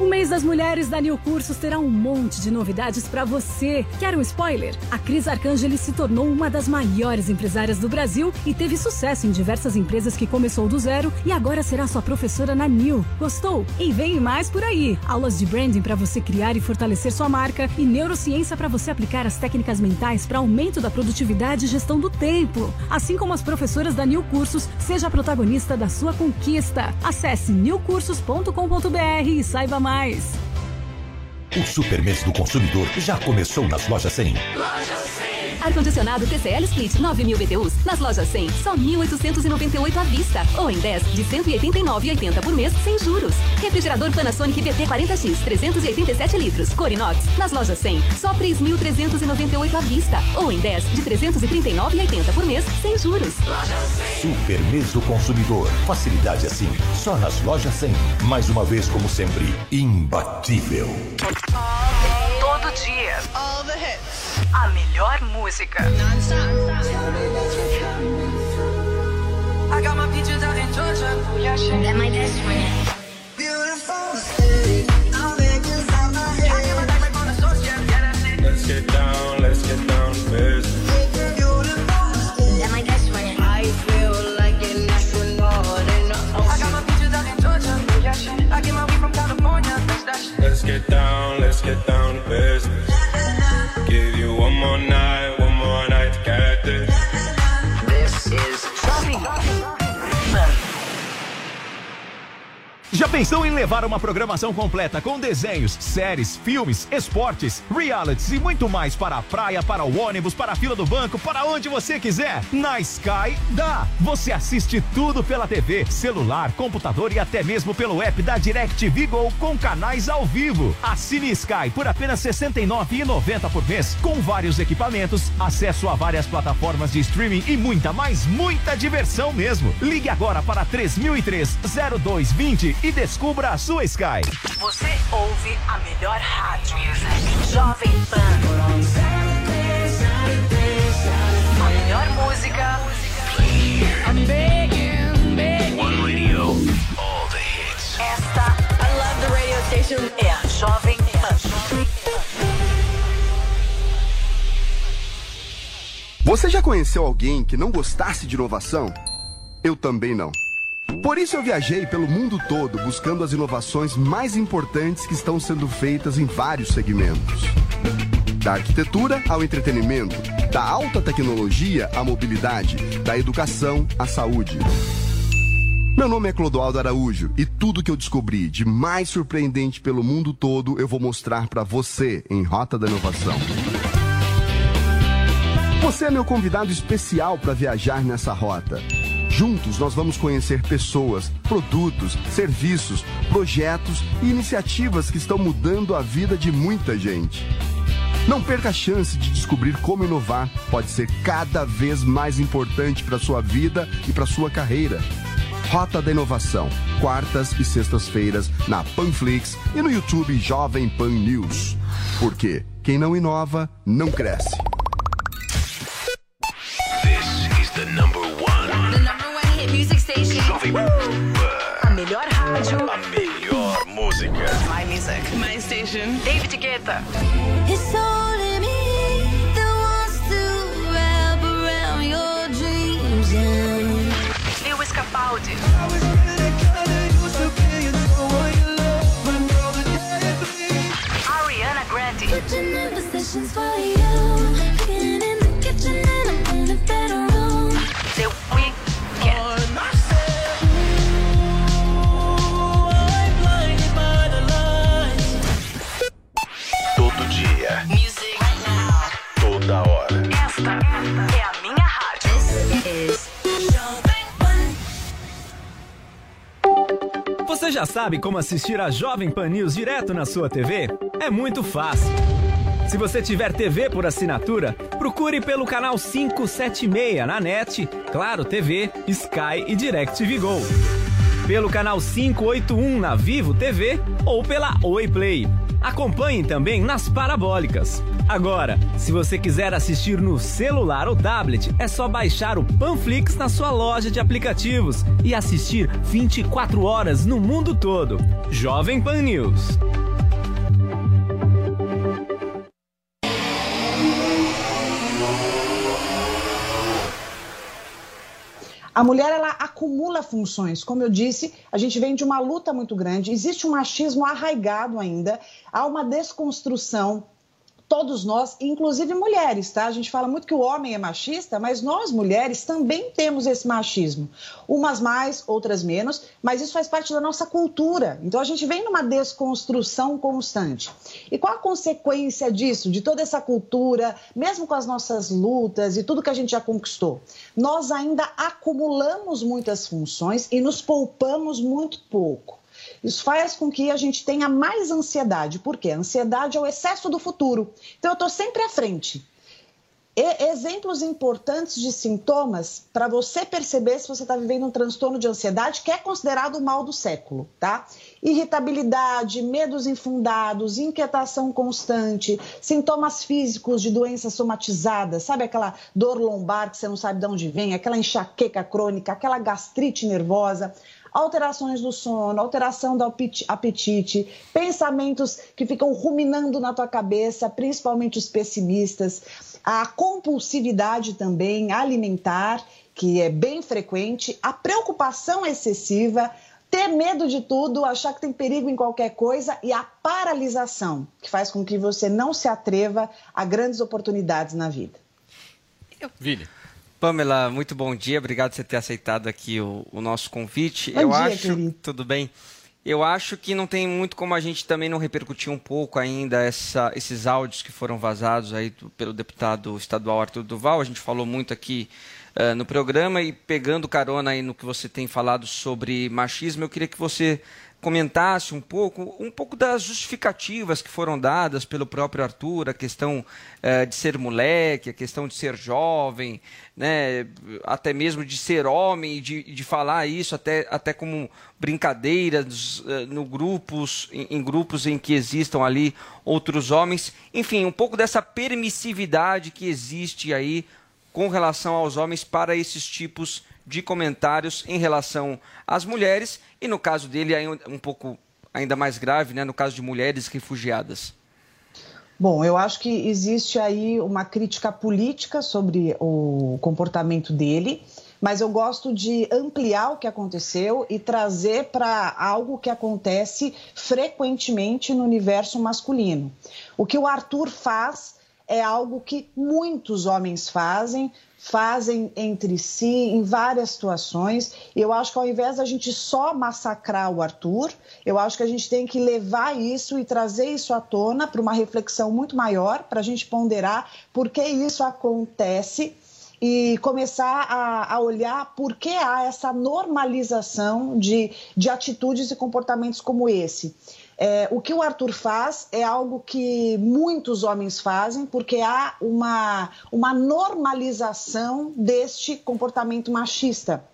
O mês das mulheres da New Cursos terá um monte de novidades pra você. Quer um spoiler? A Cris Arcangeli se tornou uma das maiores empresárias do Brasil e teve sucesso em diversas empresas que começou do zero e agora será sua professora na New. Gostou? E vem mais por aí. Aulas de branding para você criar e fortalecer sua marca e neurociência para você aplicar as técnicas mentais para aumento da produtividade e gestão do tempo. Assim como as professoras da New Cursos, seja protagonista da sua conquista. Acesse newcursos.com.br e saiba mais. O Super Mês do Consumidor já começou nas lojas 100. Ar-condicionado TCL Split 9000 BTUs nas lojas 100, só 1.898 à vista. Ou em 10 de 189,80 por mês, sem juros. Refrigerador Panasonic VT40X 387 litros, Corinox, nas lojas 100, só 3.398 à vista. Ou em 10 de 339,80 por mês, sem juros. Super Mês do Consumidor. Facilidade assim, só nas lojas 100. Mais uma vez, como sempre, imbatível. Todo dia. All the hits. A melhor música. I got my peaches out in Georgia. Yeah, shit. That my best friend. Pensou em levar uma programação completa com desenhos, séries, filmes, esportes, realities e muito mais para a praia, para o ônibus, para a fila do banco, para onde você quiser? Na Sky dá! Você assiste tudo pela TV, celular, computador e até mesmo pelo app da DirecTV Go com canais ao vivo. Assine Sky por apenas R$ 69,90 por mês, com vários equipamentos, acesso a várias plataformas de streaming e muita, mais muita diversão mesmo. Ligue agora para 3003-0220 e descubra a sua Sky. Você ouve a melhor rádio. Jovem Pan. A melhor música. I'm begging, begging. One radio, all the hits. Esta, I love the radio station, é a Jovem Pan. Você já conheceu alguém que não gostasse de inovação? Eu também não. Por isso eu viajei pelo mundo todo buscando as inovações mais importantes que estão sendo feitas em vários segmentos. Da arquitetura ao entretenimento, da alta tecnologia à mobilidade, da educação à saúde. Meu nome é Clodoaldo Araújo e tudo que eu descobri de mais surpreendente pelo mundo todo eu vou mostrar para você em Rota da Inovação. Você é meu convidado especial para viajar nessa rota. Juntos nós vamos conhecer pessoas, produtos, serviços, projetos e iniciativas que estão mudando a vida de muita gente. Não perca a chance de descobrir como inovar pode ser cada vez mais importante para sua vida e para sua carreira. Rota da Inovação, quartas e sextas-feiras na Panflix e no YouTube Jovem Pan News. Porque quem não inova não cresce. My. My station. David Guetta. It's only me that wants to wrap around your dreams and Lewis Capaldi. Já sabe como assistir a Jovem Pan News direto na sua TV? É muito fácil. Se você tiver TV por assinatura, procure pelo canal 576 na NET, Claro TV, Sky e DirecTV Go. Pelo canal 581 na Vivo TV ou pela Oi Play. Acompanhe também nas parabólicas. Agora, se você quiser assistir no celular ou tablet, é só baixar o Panflix na sua loja de aplicativos e assistir 24 horas no mundo todo. Jovem Pan News. A mulher ela acumula funções, como eu disse, a gente vem de uma luta muito grande, existe um machismo arraigado ainda, há uma desconstrução todos nós, inclusive mulheres, tá? A gente fala muito que o homem é machista, mas nós mulheres também temos esse machismo. Umas mais, outras menos, mas isso faz parte da nossa cultura. Então a gente vem numa desconstrução constante. E qual a consequência disso, de toda essa cultura, mesmo com as nossas lutas e tudo que a gente já conquistou? Nós ainda acumulamos muitas funções e nos poupamos muito pouco. Isso faz com que a gente tenha mais ansiedade. Por quê? Ansiedade é o excesso do futuro. Então, eu estou sempre à frente. E exemplos importantes de sintomas para você perceber se você está vivendo um transtorno de ansiedade, que é considerado o mal do século, tá? Irritabilidade, medos infundados, inquietação constante, sintomas físicos de doenças somatizadas, sabe aquela dor lombar que você não sabe de onde vem, aquela enxaqueca crônica, aquela gastrite nervosa, alterações do sono, alteração do apeti- apetite, pensamentos que ficam ruminando na tua cabeça, principalmente os pessimistas, a compulsividade também alimentar, que é bem frequente, a preocupação excessiva, ter medo de tudo, achar que tem perigo em qualquer coisa e a paralisação, que faz com que você não se atreva a grandes oportunidades na vida. Vini. Pamela, muito bom dia. Obrigado por você ter aceitado aqui o, o nosso convite. Bom Eu dia, acho, querido. tudo bem. Eu acho que não tem muito como a gente também não repercutir um pouco ainda essa, esses áudios que foram vazados aí pelo deputado estadual Arthur Duval. A gente falou muito aqui eh, no programa e pegando carona aí no que você tem falado sobre machismo, eu queria que você comentasse um pouco, um pouco das justificativas que foram dadas pelo próprio Arthur, a questão eh, de ser moleque, a questão de ser jovem, né, até mesmo de ser homem de, de falar isso até, até como brincadeiras eh, no grupos, em, em grupos em que existam ali outros homens, enfim, um pouco dessa permissividade que existe aí com relação aos homens para esses tipos de comentários em relação às mulheres e no caso dele um, um pouco ainda mais grave, né, no caso de mulheres refugiadas. Bom, eu acho que existe aí uma crítica política sobre o comportamento dele, mas eu gosto de ampliar o que aconteceu e trazer para algo que acontece frequentemente no universo masculino. O que o Arthur faz é algo que muitos homens fazem, fazem entre si em várias situações. Eu acho que ao invés da gente só massacrar o Arthur, eu acho que a gente tem que levar isso e trazer isso à tona para uma reflexão muito maior, para a gente ponderar por que isso acontece e começar a, a olhar por que há essa normalização de, de atitudes e comportamentos como esse. É, o que o Arthur faz é algo que muitos homens fazem, porque há uma, uma normalização deste comportamento machista.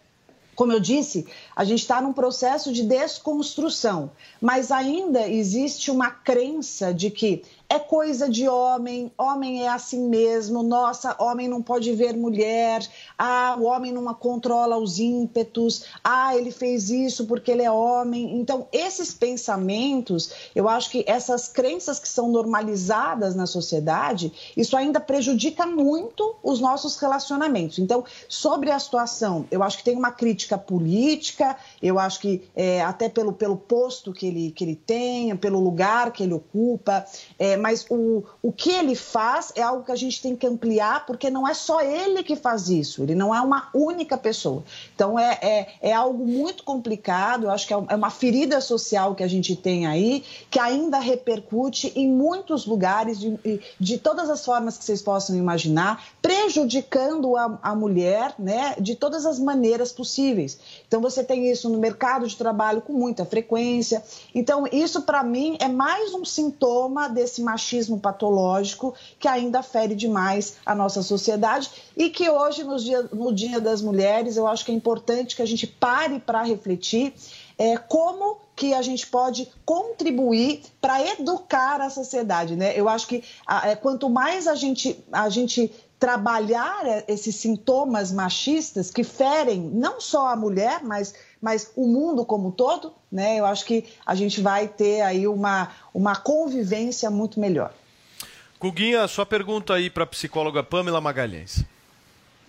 Como eu disse, a gente está num processo de desconstrução, mas ainda existe uma crença de que é coisa de homem, homem é assim mesmo, nossa, homem não pode ver mulher, ah, o homem não controla os ímpetos, ah, ele fez isso porque ele é homem. Então, esses pensamentos, eu acho que essas crenças que são normalizadas na sociedade, isso ainda prejudica muito os nossos relacionamentos. Então, sobre a situação, eu acho que tem uma crítica política, eu acho que é, até pelo, pelo posto que ele, que ele tem, pelo lugar que ele ocupa, é, mas o, o que ele faz é algo que a gente tem que ampliar, porque não é só ele que faz isso, ele não é uma única pessoa. Então é, é, é algo muito complicado, eu acho que é uma ferida social que a gente tem aí, que ainda repercute em muitos lugares, de, de todas as formas que vocês possam imaginar, prejudicando a, a mulher né, de todas as maneiras possíveis. Então você tem isso no mercado de trabalho com muita frequência. Então, isso para mim é mais um sintoma desse machismo patológico que ainda fere demais a nossa sociedade e que hoje, no dia, no dia das Mulheres, eu acho que é importante que a gente pare para refletir é, como que a gente pode contribuir para educar a sociedade, né? Eu acho que a, é, quanto mais a gente, a gente trabalhar é, esses sintomas machistas que ferem não só a mulher, mas, mas o mundo como um todo, né? Eu acho que a gente vai ter aí uma, uma convivência muito melhor. Guguinha, sua pergunta aí para a psicóloga Pamela Magalhães.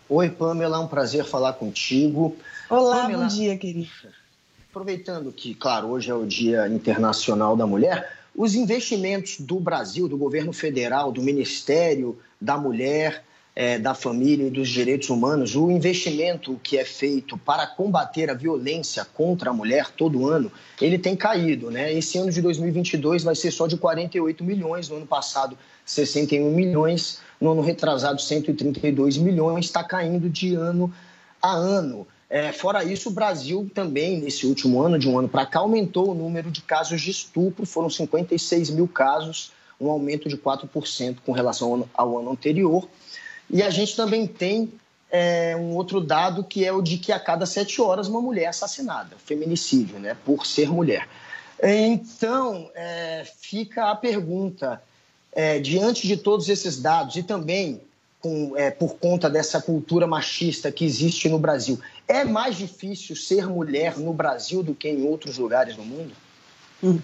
Oi, Pamela, é um prazer falar contigo. Olá, Pamela, bom dia, querido. Aproveitando que, claro, hoje é o Dia Internacional da Mulher, os investimentos do Brasil, do governo federal, do Ministério da Mulher, eh, da Família e dos Direitos Humanos, o investimento que é feito para combater a violência contra a mulher todo ano, ele tem caído. Né? Esse ano de 2022 vai ser só de 48 milhões, no ano passado 61 milhões, no ano retrasado 132 milhões, está caindo de ano a ano. É, fora isso, o Brasil também, nesse último ano, de um ano para cá, aumentou o número de casos de estupro, foram 56 mil casos, um aumento de 4% com relação ao ano anterior. E a gente também tem é, um outro dado que é o de que a cada sete horas uma mulher é assassinada, feminicídio, né, por ser mulher. Então, é, fica a pergunta, é, diante de todos esses dados e também com, é, por conta dessa cultura machista que existe no Brasil, é mais difícil ser mulher no Brasil do que em outros lugares no mundo? Hum.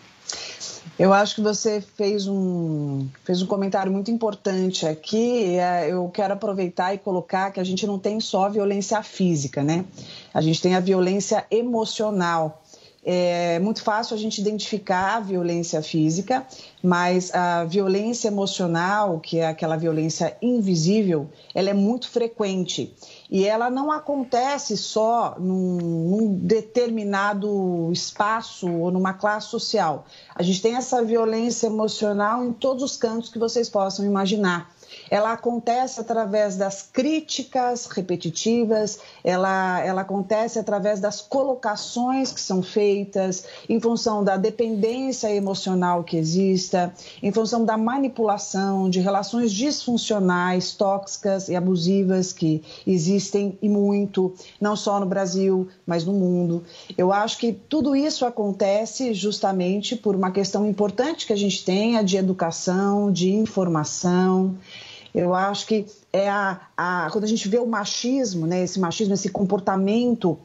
Eu acho que você fez um, fez um comentário muito importante aqui. Eu quero aproveitar e colocar que a gente não tem só violência física, né? A gente tem a violência emocional. é muito fácil a gente identificar a violência física, mas a violência emocional, que é aquela violência invisível, ela é muito frequente. E ela não acontece só num, num determinado espaço ou numa classe social. A gente tem essa violência emocional em todos os cantos que vocês possam imaginar ela acontece através das críticas repetitivas, ela, ela acontece através das colocações que são feitas, em função da dependência emocional que exista, em função da manipulação, de relações disfuncionais, tóxicas e abusivas que existem e muito, não só no Brasil, mas no mundo. Eu acho que tudo isso acontece justamente por uma questão importante que a gente tenha de educação, de informação. Eu acho que é a, a, quando a gente vê o machismo, né, esse machismo, esse comportamento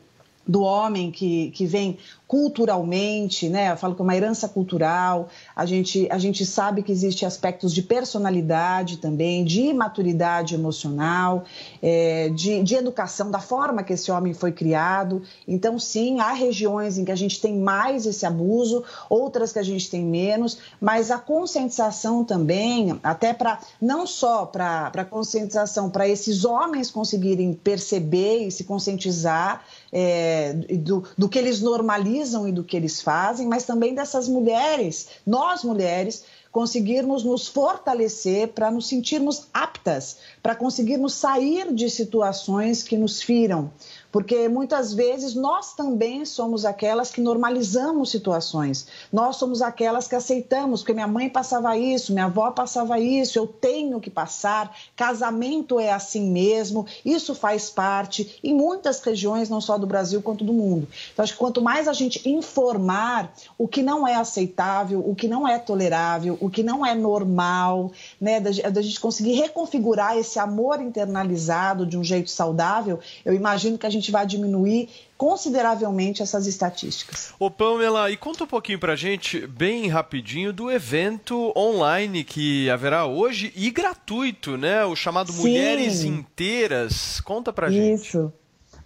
do homem que, que vem culturalmente, né? Eu falo que é uma herança cultural. A gente, a gente sabe que existe aspectos de personalidade também, de maturidade emocional, é, de, de educação, da forma que esse homem foi criado. Então, sim, há regiões em que a gente tem mais esse abuso, outras que a gente tem menos, mas a conscientização também, até para não só para a conscientização, para esses homens conseguirem perceber e se conscientizar é, do, do que eles normalizam e do que eles fazem, mas também dessas mulheres, nós mulheres, conseguirmos nos fortalecer para nos sentirmos aptas, para conseguirmos sair de situações que nos firam, porque muitas vezes nós também somos aquelas que normalizamos situações. Nós somos aquelas que aceitamos, porque minha mãe passava isso, minha avó passava isso, eu tenho que passar. Casamento é assim mesmo, isso faz parte em muitas regiões, não só do Brasil quanto do mundo. Então, acho que quanto mais a gente informar o que não é aceitável, o que não é tolerável, o que não é normal, né, da, da gente conseguir reconfigurar esse amor internalizado de um jeito saudável, eu imagino que a gente vai diminuir consideravelmente essas estatísticas. Ô Pamela, e conta um pouquinho pra gente, bem rapidinho, do evento online que haverá hoje e gratuito, né? O chamado Sim. Mulheres Inteiras. Conta pra gente. Isso.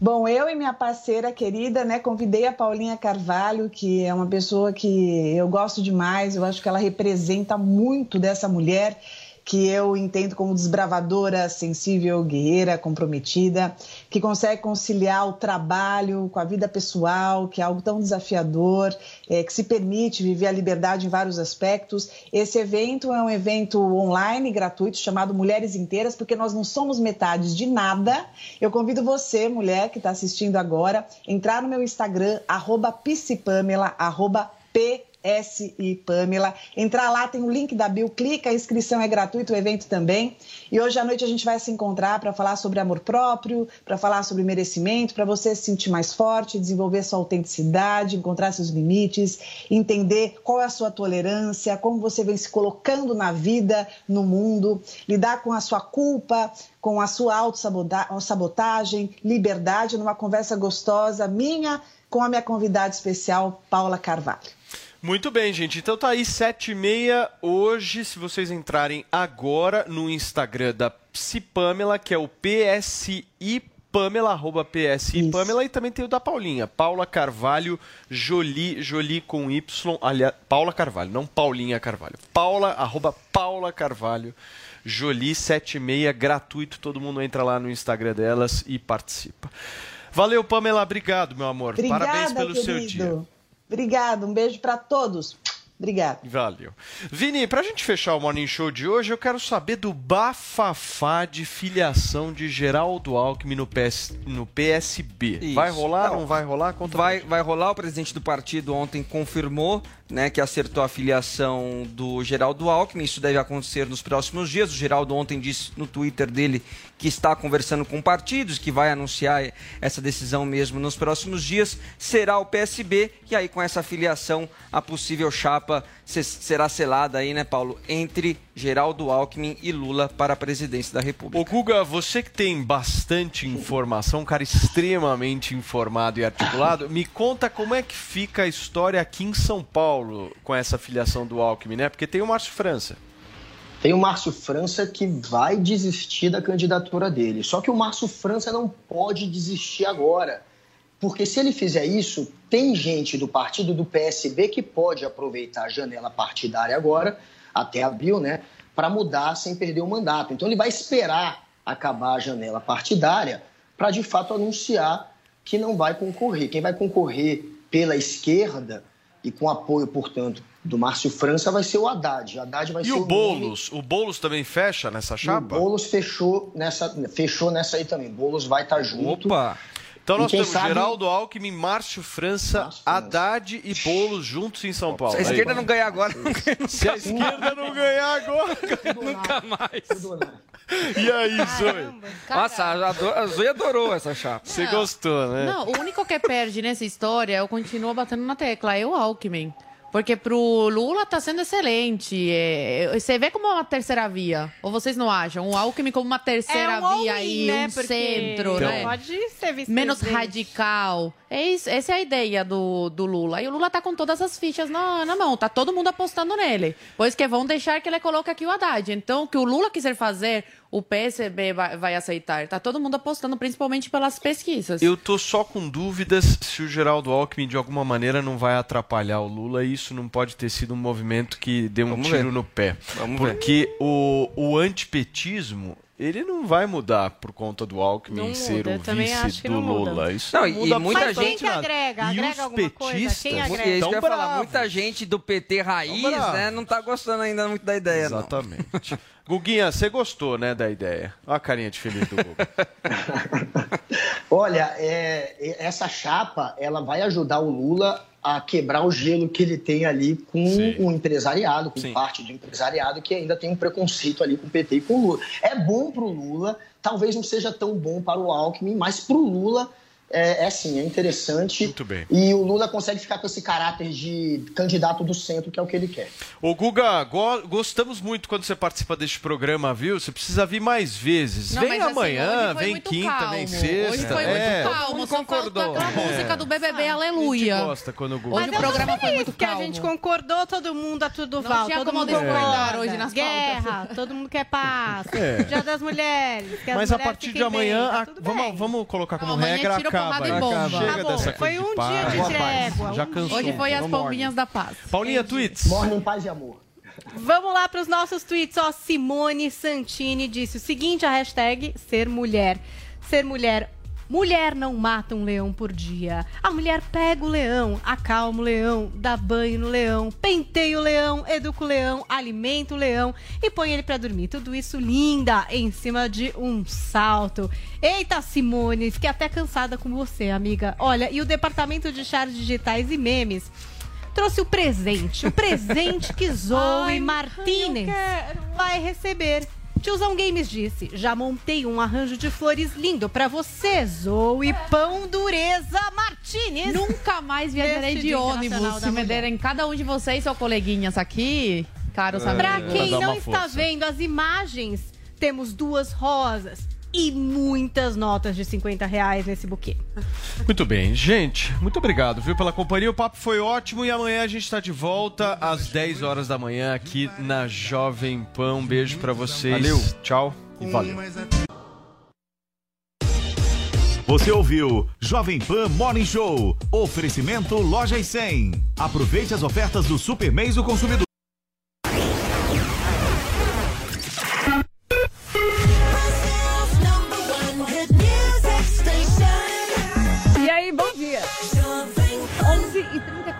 Bom, eu e minha parceira querida, né, convidei a Paulinha Carvalho, que é uma pessoa que eu gosto demais, eu acho que ela representa muito dessa mulher que eu entendo como desbravadora, sensível, guerreira, comprometida, que consegue conciliar o trabalho com a vida pessoal, que é algo tão desafiador, é, que se permite viver a liberdade em vários aspectos. Esse evento é um evento online, gratuito, chamado Mulheres Inteiras, porque nós não somos metades de nada. Eu convido você, mulher que está assistindo agora, entrar no meu Instagram, arroba arroba p SI Pamela. Entrar lá, tem o link da Bill, clica, a inscrição é gratuita, o evento também. E hoje à noite a gente vai se encontrar para falar sobre amor próprio, para falar sobre merecimento, para você se sentir mais forte, desenvolver sua autenticidade, encontrar seus limites, entender qual é a sua tolerância, como você vem se colocando na vida, no mundo, lidar com a sua culpa, com a sua autossabotagem, liberdade, numa conversa gostosa minha com a minha convidada especial, Paula Carvalho. Muito bem, gente. Então tá aí, sete e meia hoje, se vocês entrarem agora no Instagram da Psipamela, que é o PSI Pamela, arroba PSI Pamela, e também tem o da Paulinha, Paula Carvalho Jolie, Jolie com Y, aliás, Paula Carvalho, não Paulinha Carvalho. Paula, arroba Paula Carvalho, Jolie 76, gratuito, todo mundo entra lá no Instagram delas e participa. Valeu, Pamela, obrigado, meu amor. Obrigada, Parabéns pelo querido. seu dia. Obrigada, um beijo para todos. Obrigada. Valeu. Vini, pra gente fechar o Morning Show de hoje, eu quero saber do bafafá de filiação de Geraldo Alckmin no, PS, no PSB. Isso. Vai rolar, não, Não. vai rolar? Conta Vai, vai rolar, o presidente do partido ontem confirmou né, que acertou a filiação do Geraldo Alckmin. Isso deve acontecer nos próximos dias. O Geraldo ontem disse no Twitter dele que está conversando com partidos, que vai anunciar essa decisão mesmo nos próximos dias. Será o PSB e aí com essa filiação a possível chapa será selada aí, né, Paulo, entre Geraldo Alckmin e Lula para a presidência da República. Ô Guga, você que tem bastante informação, um cara extremamente informado e articulado, me conta como é que fica a história aqui em São Paulo com essa filiação do Alckmin, né? Porque tem o Márcio França. Tem o Márcio França que vai desistir da candidatura dele. Só que o Márcio França não pode desistir agora. Porque se ele fizer isso, tem gente do partido do PSB que pode aproveitar a janela partidária agora, até abril, né, para mudar sem perder o mandato. Então ele vai esperar acabar a janela partidária para de fato anunciar que não vai concorrer. Quem vai concorrer pela esquerda e com apoio, portanto, do Márcio França vai ser o Haddad. O Haddad vai E ser o Boulos? O Boulos também fecha nessa E chapa? O Boulos fechou nessa, fechou nessa aí também. Boulos vai estar junto. Opa! Então nós temos sabe- Geraldo Alckmin, Márcio França, Haddad e Boulos juntos em São Paulo. Se a Aí. esquerda não ganhar agora, não ganha nunca Se a esquerda não ganhar agora, <laughs> nunca mais. E aí, Zoe? Nossa, a, a Zoe adorou essa chapa. Você gostou, né? Não, o único que perde nessa história, eu continuo batendo na tecla, é o Alckmin. Porque pro Lula tá sendo excelente. É, você vê como é uma terceira via. Ou vocês não acham? O Alckmin como uma terceira É um via aí, né? um Porque centro, Então. né? Pode ser vice Menos radical. É isso, essa é a ideia do, do Lula. E o Lula tá com todas as fichas na, na mão. Tá todo mundo apostando nele. Pois que vão deixar que ele coloque aqui o Haddad. Então, o que o Lula quiser fazer, o PSB vai, vai aceitar. Tá todo mundo apostando, principalmente pelas pesquisas. Eu tô só com dúvidas se o Geraldo Alckmin de alguma maneira não vai atrapalhar o Lula e isso não pode ter sido um movimento que dê um Vamos tiro ver. no pé. Vamos ver. Porque o, o antipetismo, ele não vai mudar por conta do Alckmin Não ser muda, eu o vice que do não muda. Lula. Isso Não, e- muda e muita Mas quem gente que agrega? E Agrega os alguma coisa? petistas Quem É agrega? isso que eu ia Tão falar. Muita gente do PT raiz, né, não tá gostando ainda muito da ideia, não. Exatamente. Guguinha, você gostou, né, da ideia? Olha a carinha de feliz do Gugu. <laughs> Olha, é- essa chapa ela vai ajudar o Lula a quebrar o gelo que ele tem ali com o empresariado, com parte do empresariado que ainda tem um preconceito ali com o PT e com o Lula. É bom para o Lula, talvez não seja tão bom para o Alckmin, mas para o Lula é, é sim, é interessante. Muito bem. E o Lula consegue ficar com esse caráter de candidato do centro, que é o que ele quer. Ô, Guga, go- gostamos muito quando você participa deste programa, viu? Você precisa vir mais vezes. Não, vem assim, amanhã, foi vem quinta, calmo. vem sexta. Hoje foi é. muito calmo, só faltou aquela música do BBB, Aleluia. A gente gosta quando o Guga Hoje o programa foi muito que a calmo. gente concordou, todo mundo, a tudo Não val, todo como mundo discordar concorda. hoje nas Guerra, todo mundo quer paz. É. Dia das mulheres. Mas a mulheres partir de amanhã, tá a- vamos, vamos colocar como regra, tira acaba. e bomba. Chega Tá bom, dessa foi um dia de trégua. Já cansou. Hoje foi as Vamos palminhas da paz. Paulinha, tweets. Morre em paz e amor. Vamos lá para os nossos tweets. Ó, Simone Santini disse o seguinte: a hashtag ser mulher. Ser mulher. Mulher não mata um leão por dia. A mulher pega o leão, acalma o leão, dá banho no leão, penteia o leão, educa o leão, alimenta o leão e põe ele pra dormir. Tudo isso linda em cima de um salto. Eita, Simone, fiquei até cansada com você, amiga. Olha, e o departamento de chars digitais e memes trouxe o presente. O presente que <laughs> Zoe Martinez vai receber. Tiozão Games disse: Já montei um arranjo de flores lindo pra você, Zoe Pão Dureza Martinez. Nunca mais viajarei de ônibus. Se da me Mulher. derem cada um de vocês, seus coleguinhas aqui, caro saber. Pra quem não está vendo as imagens, temos duas rosas e muitas notas de 50 reais nesse buquê. Muito bem, gente, muito obrigado, viu, pela companhia. O papo foi ótimo e amanhã a gente está de volta às 10 horas da manhã aqui na Jovem Pan. Um beijo pra vocês. Valeu. Tchau e valeu. Você ouviu Jovem Pan Morning Show. Oferecimento Loja e 100. Aproveite as ofertas do Super Mês do Consumidor.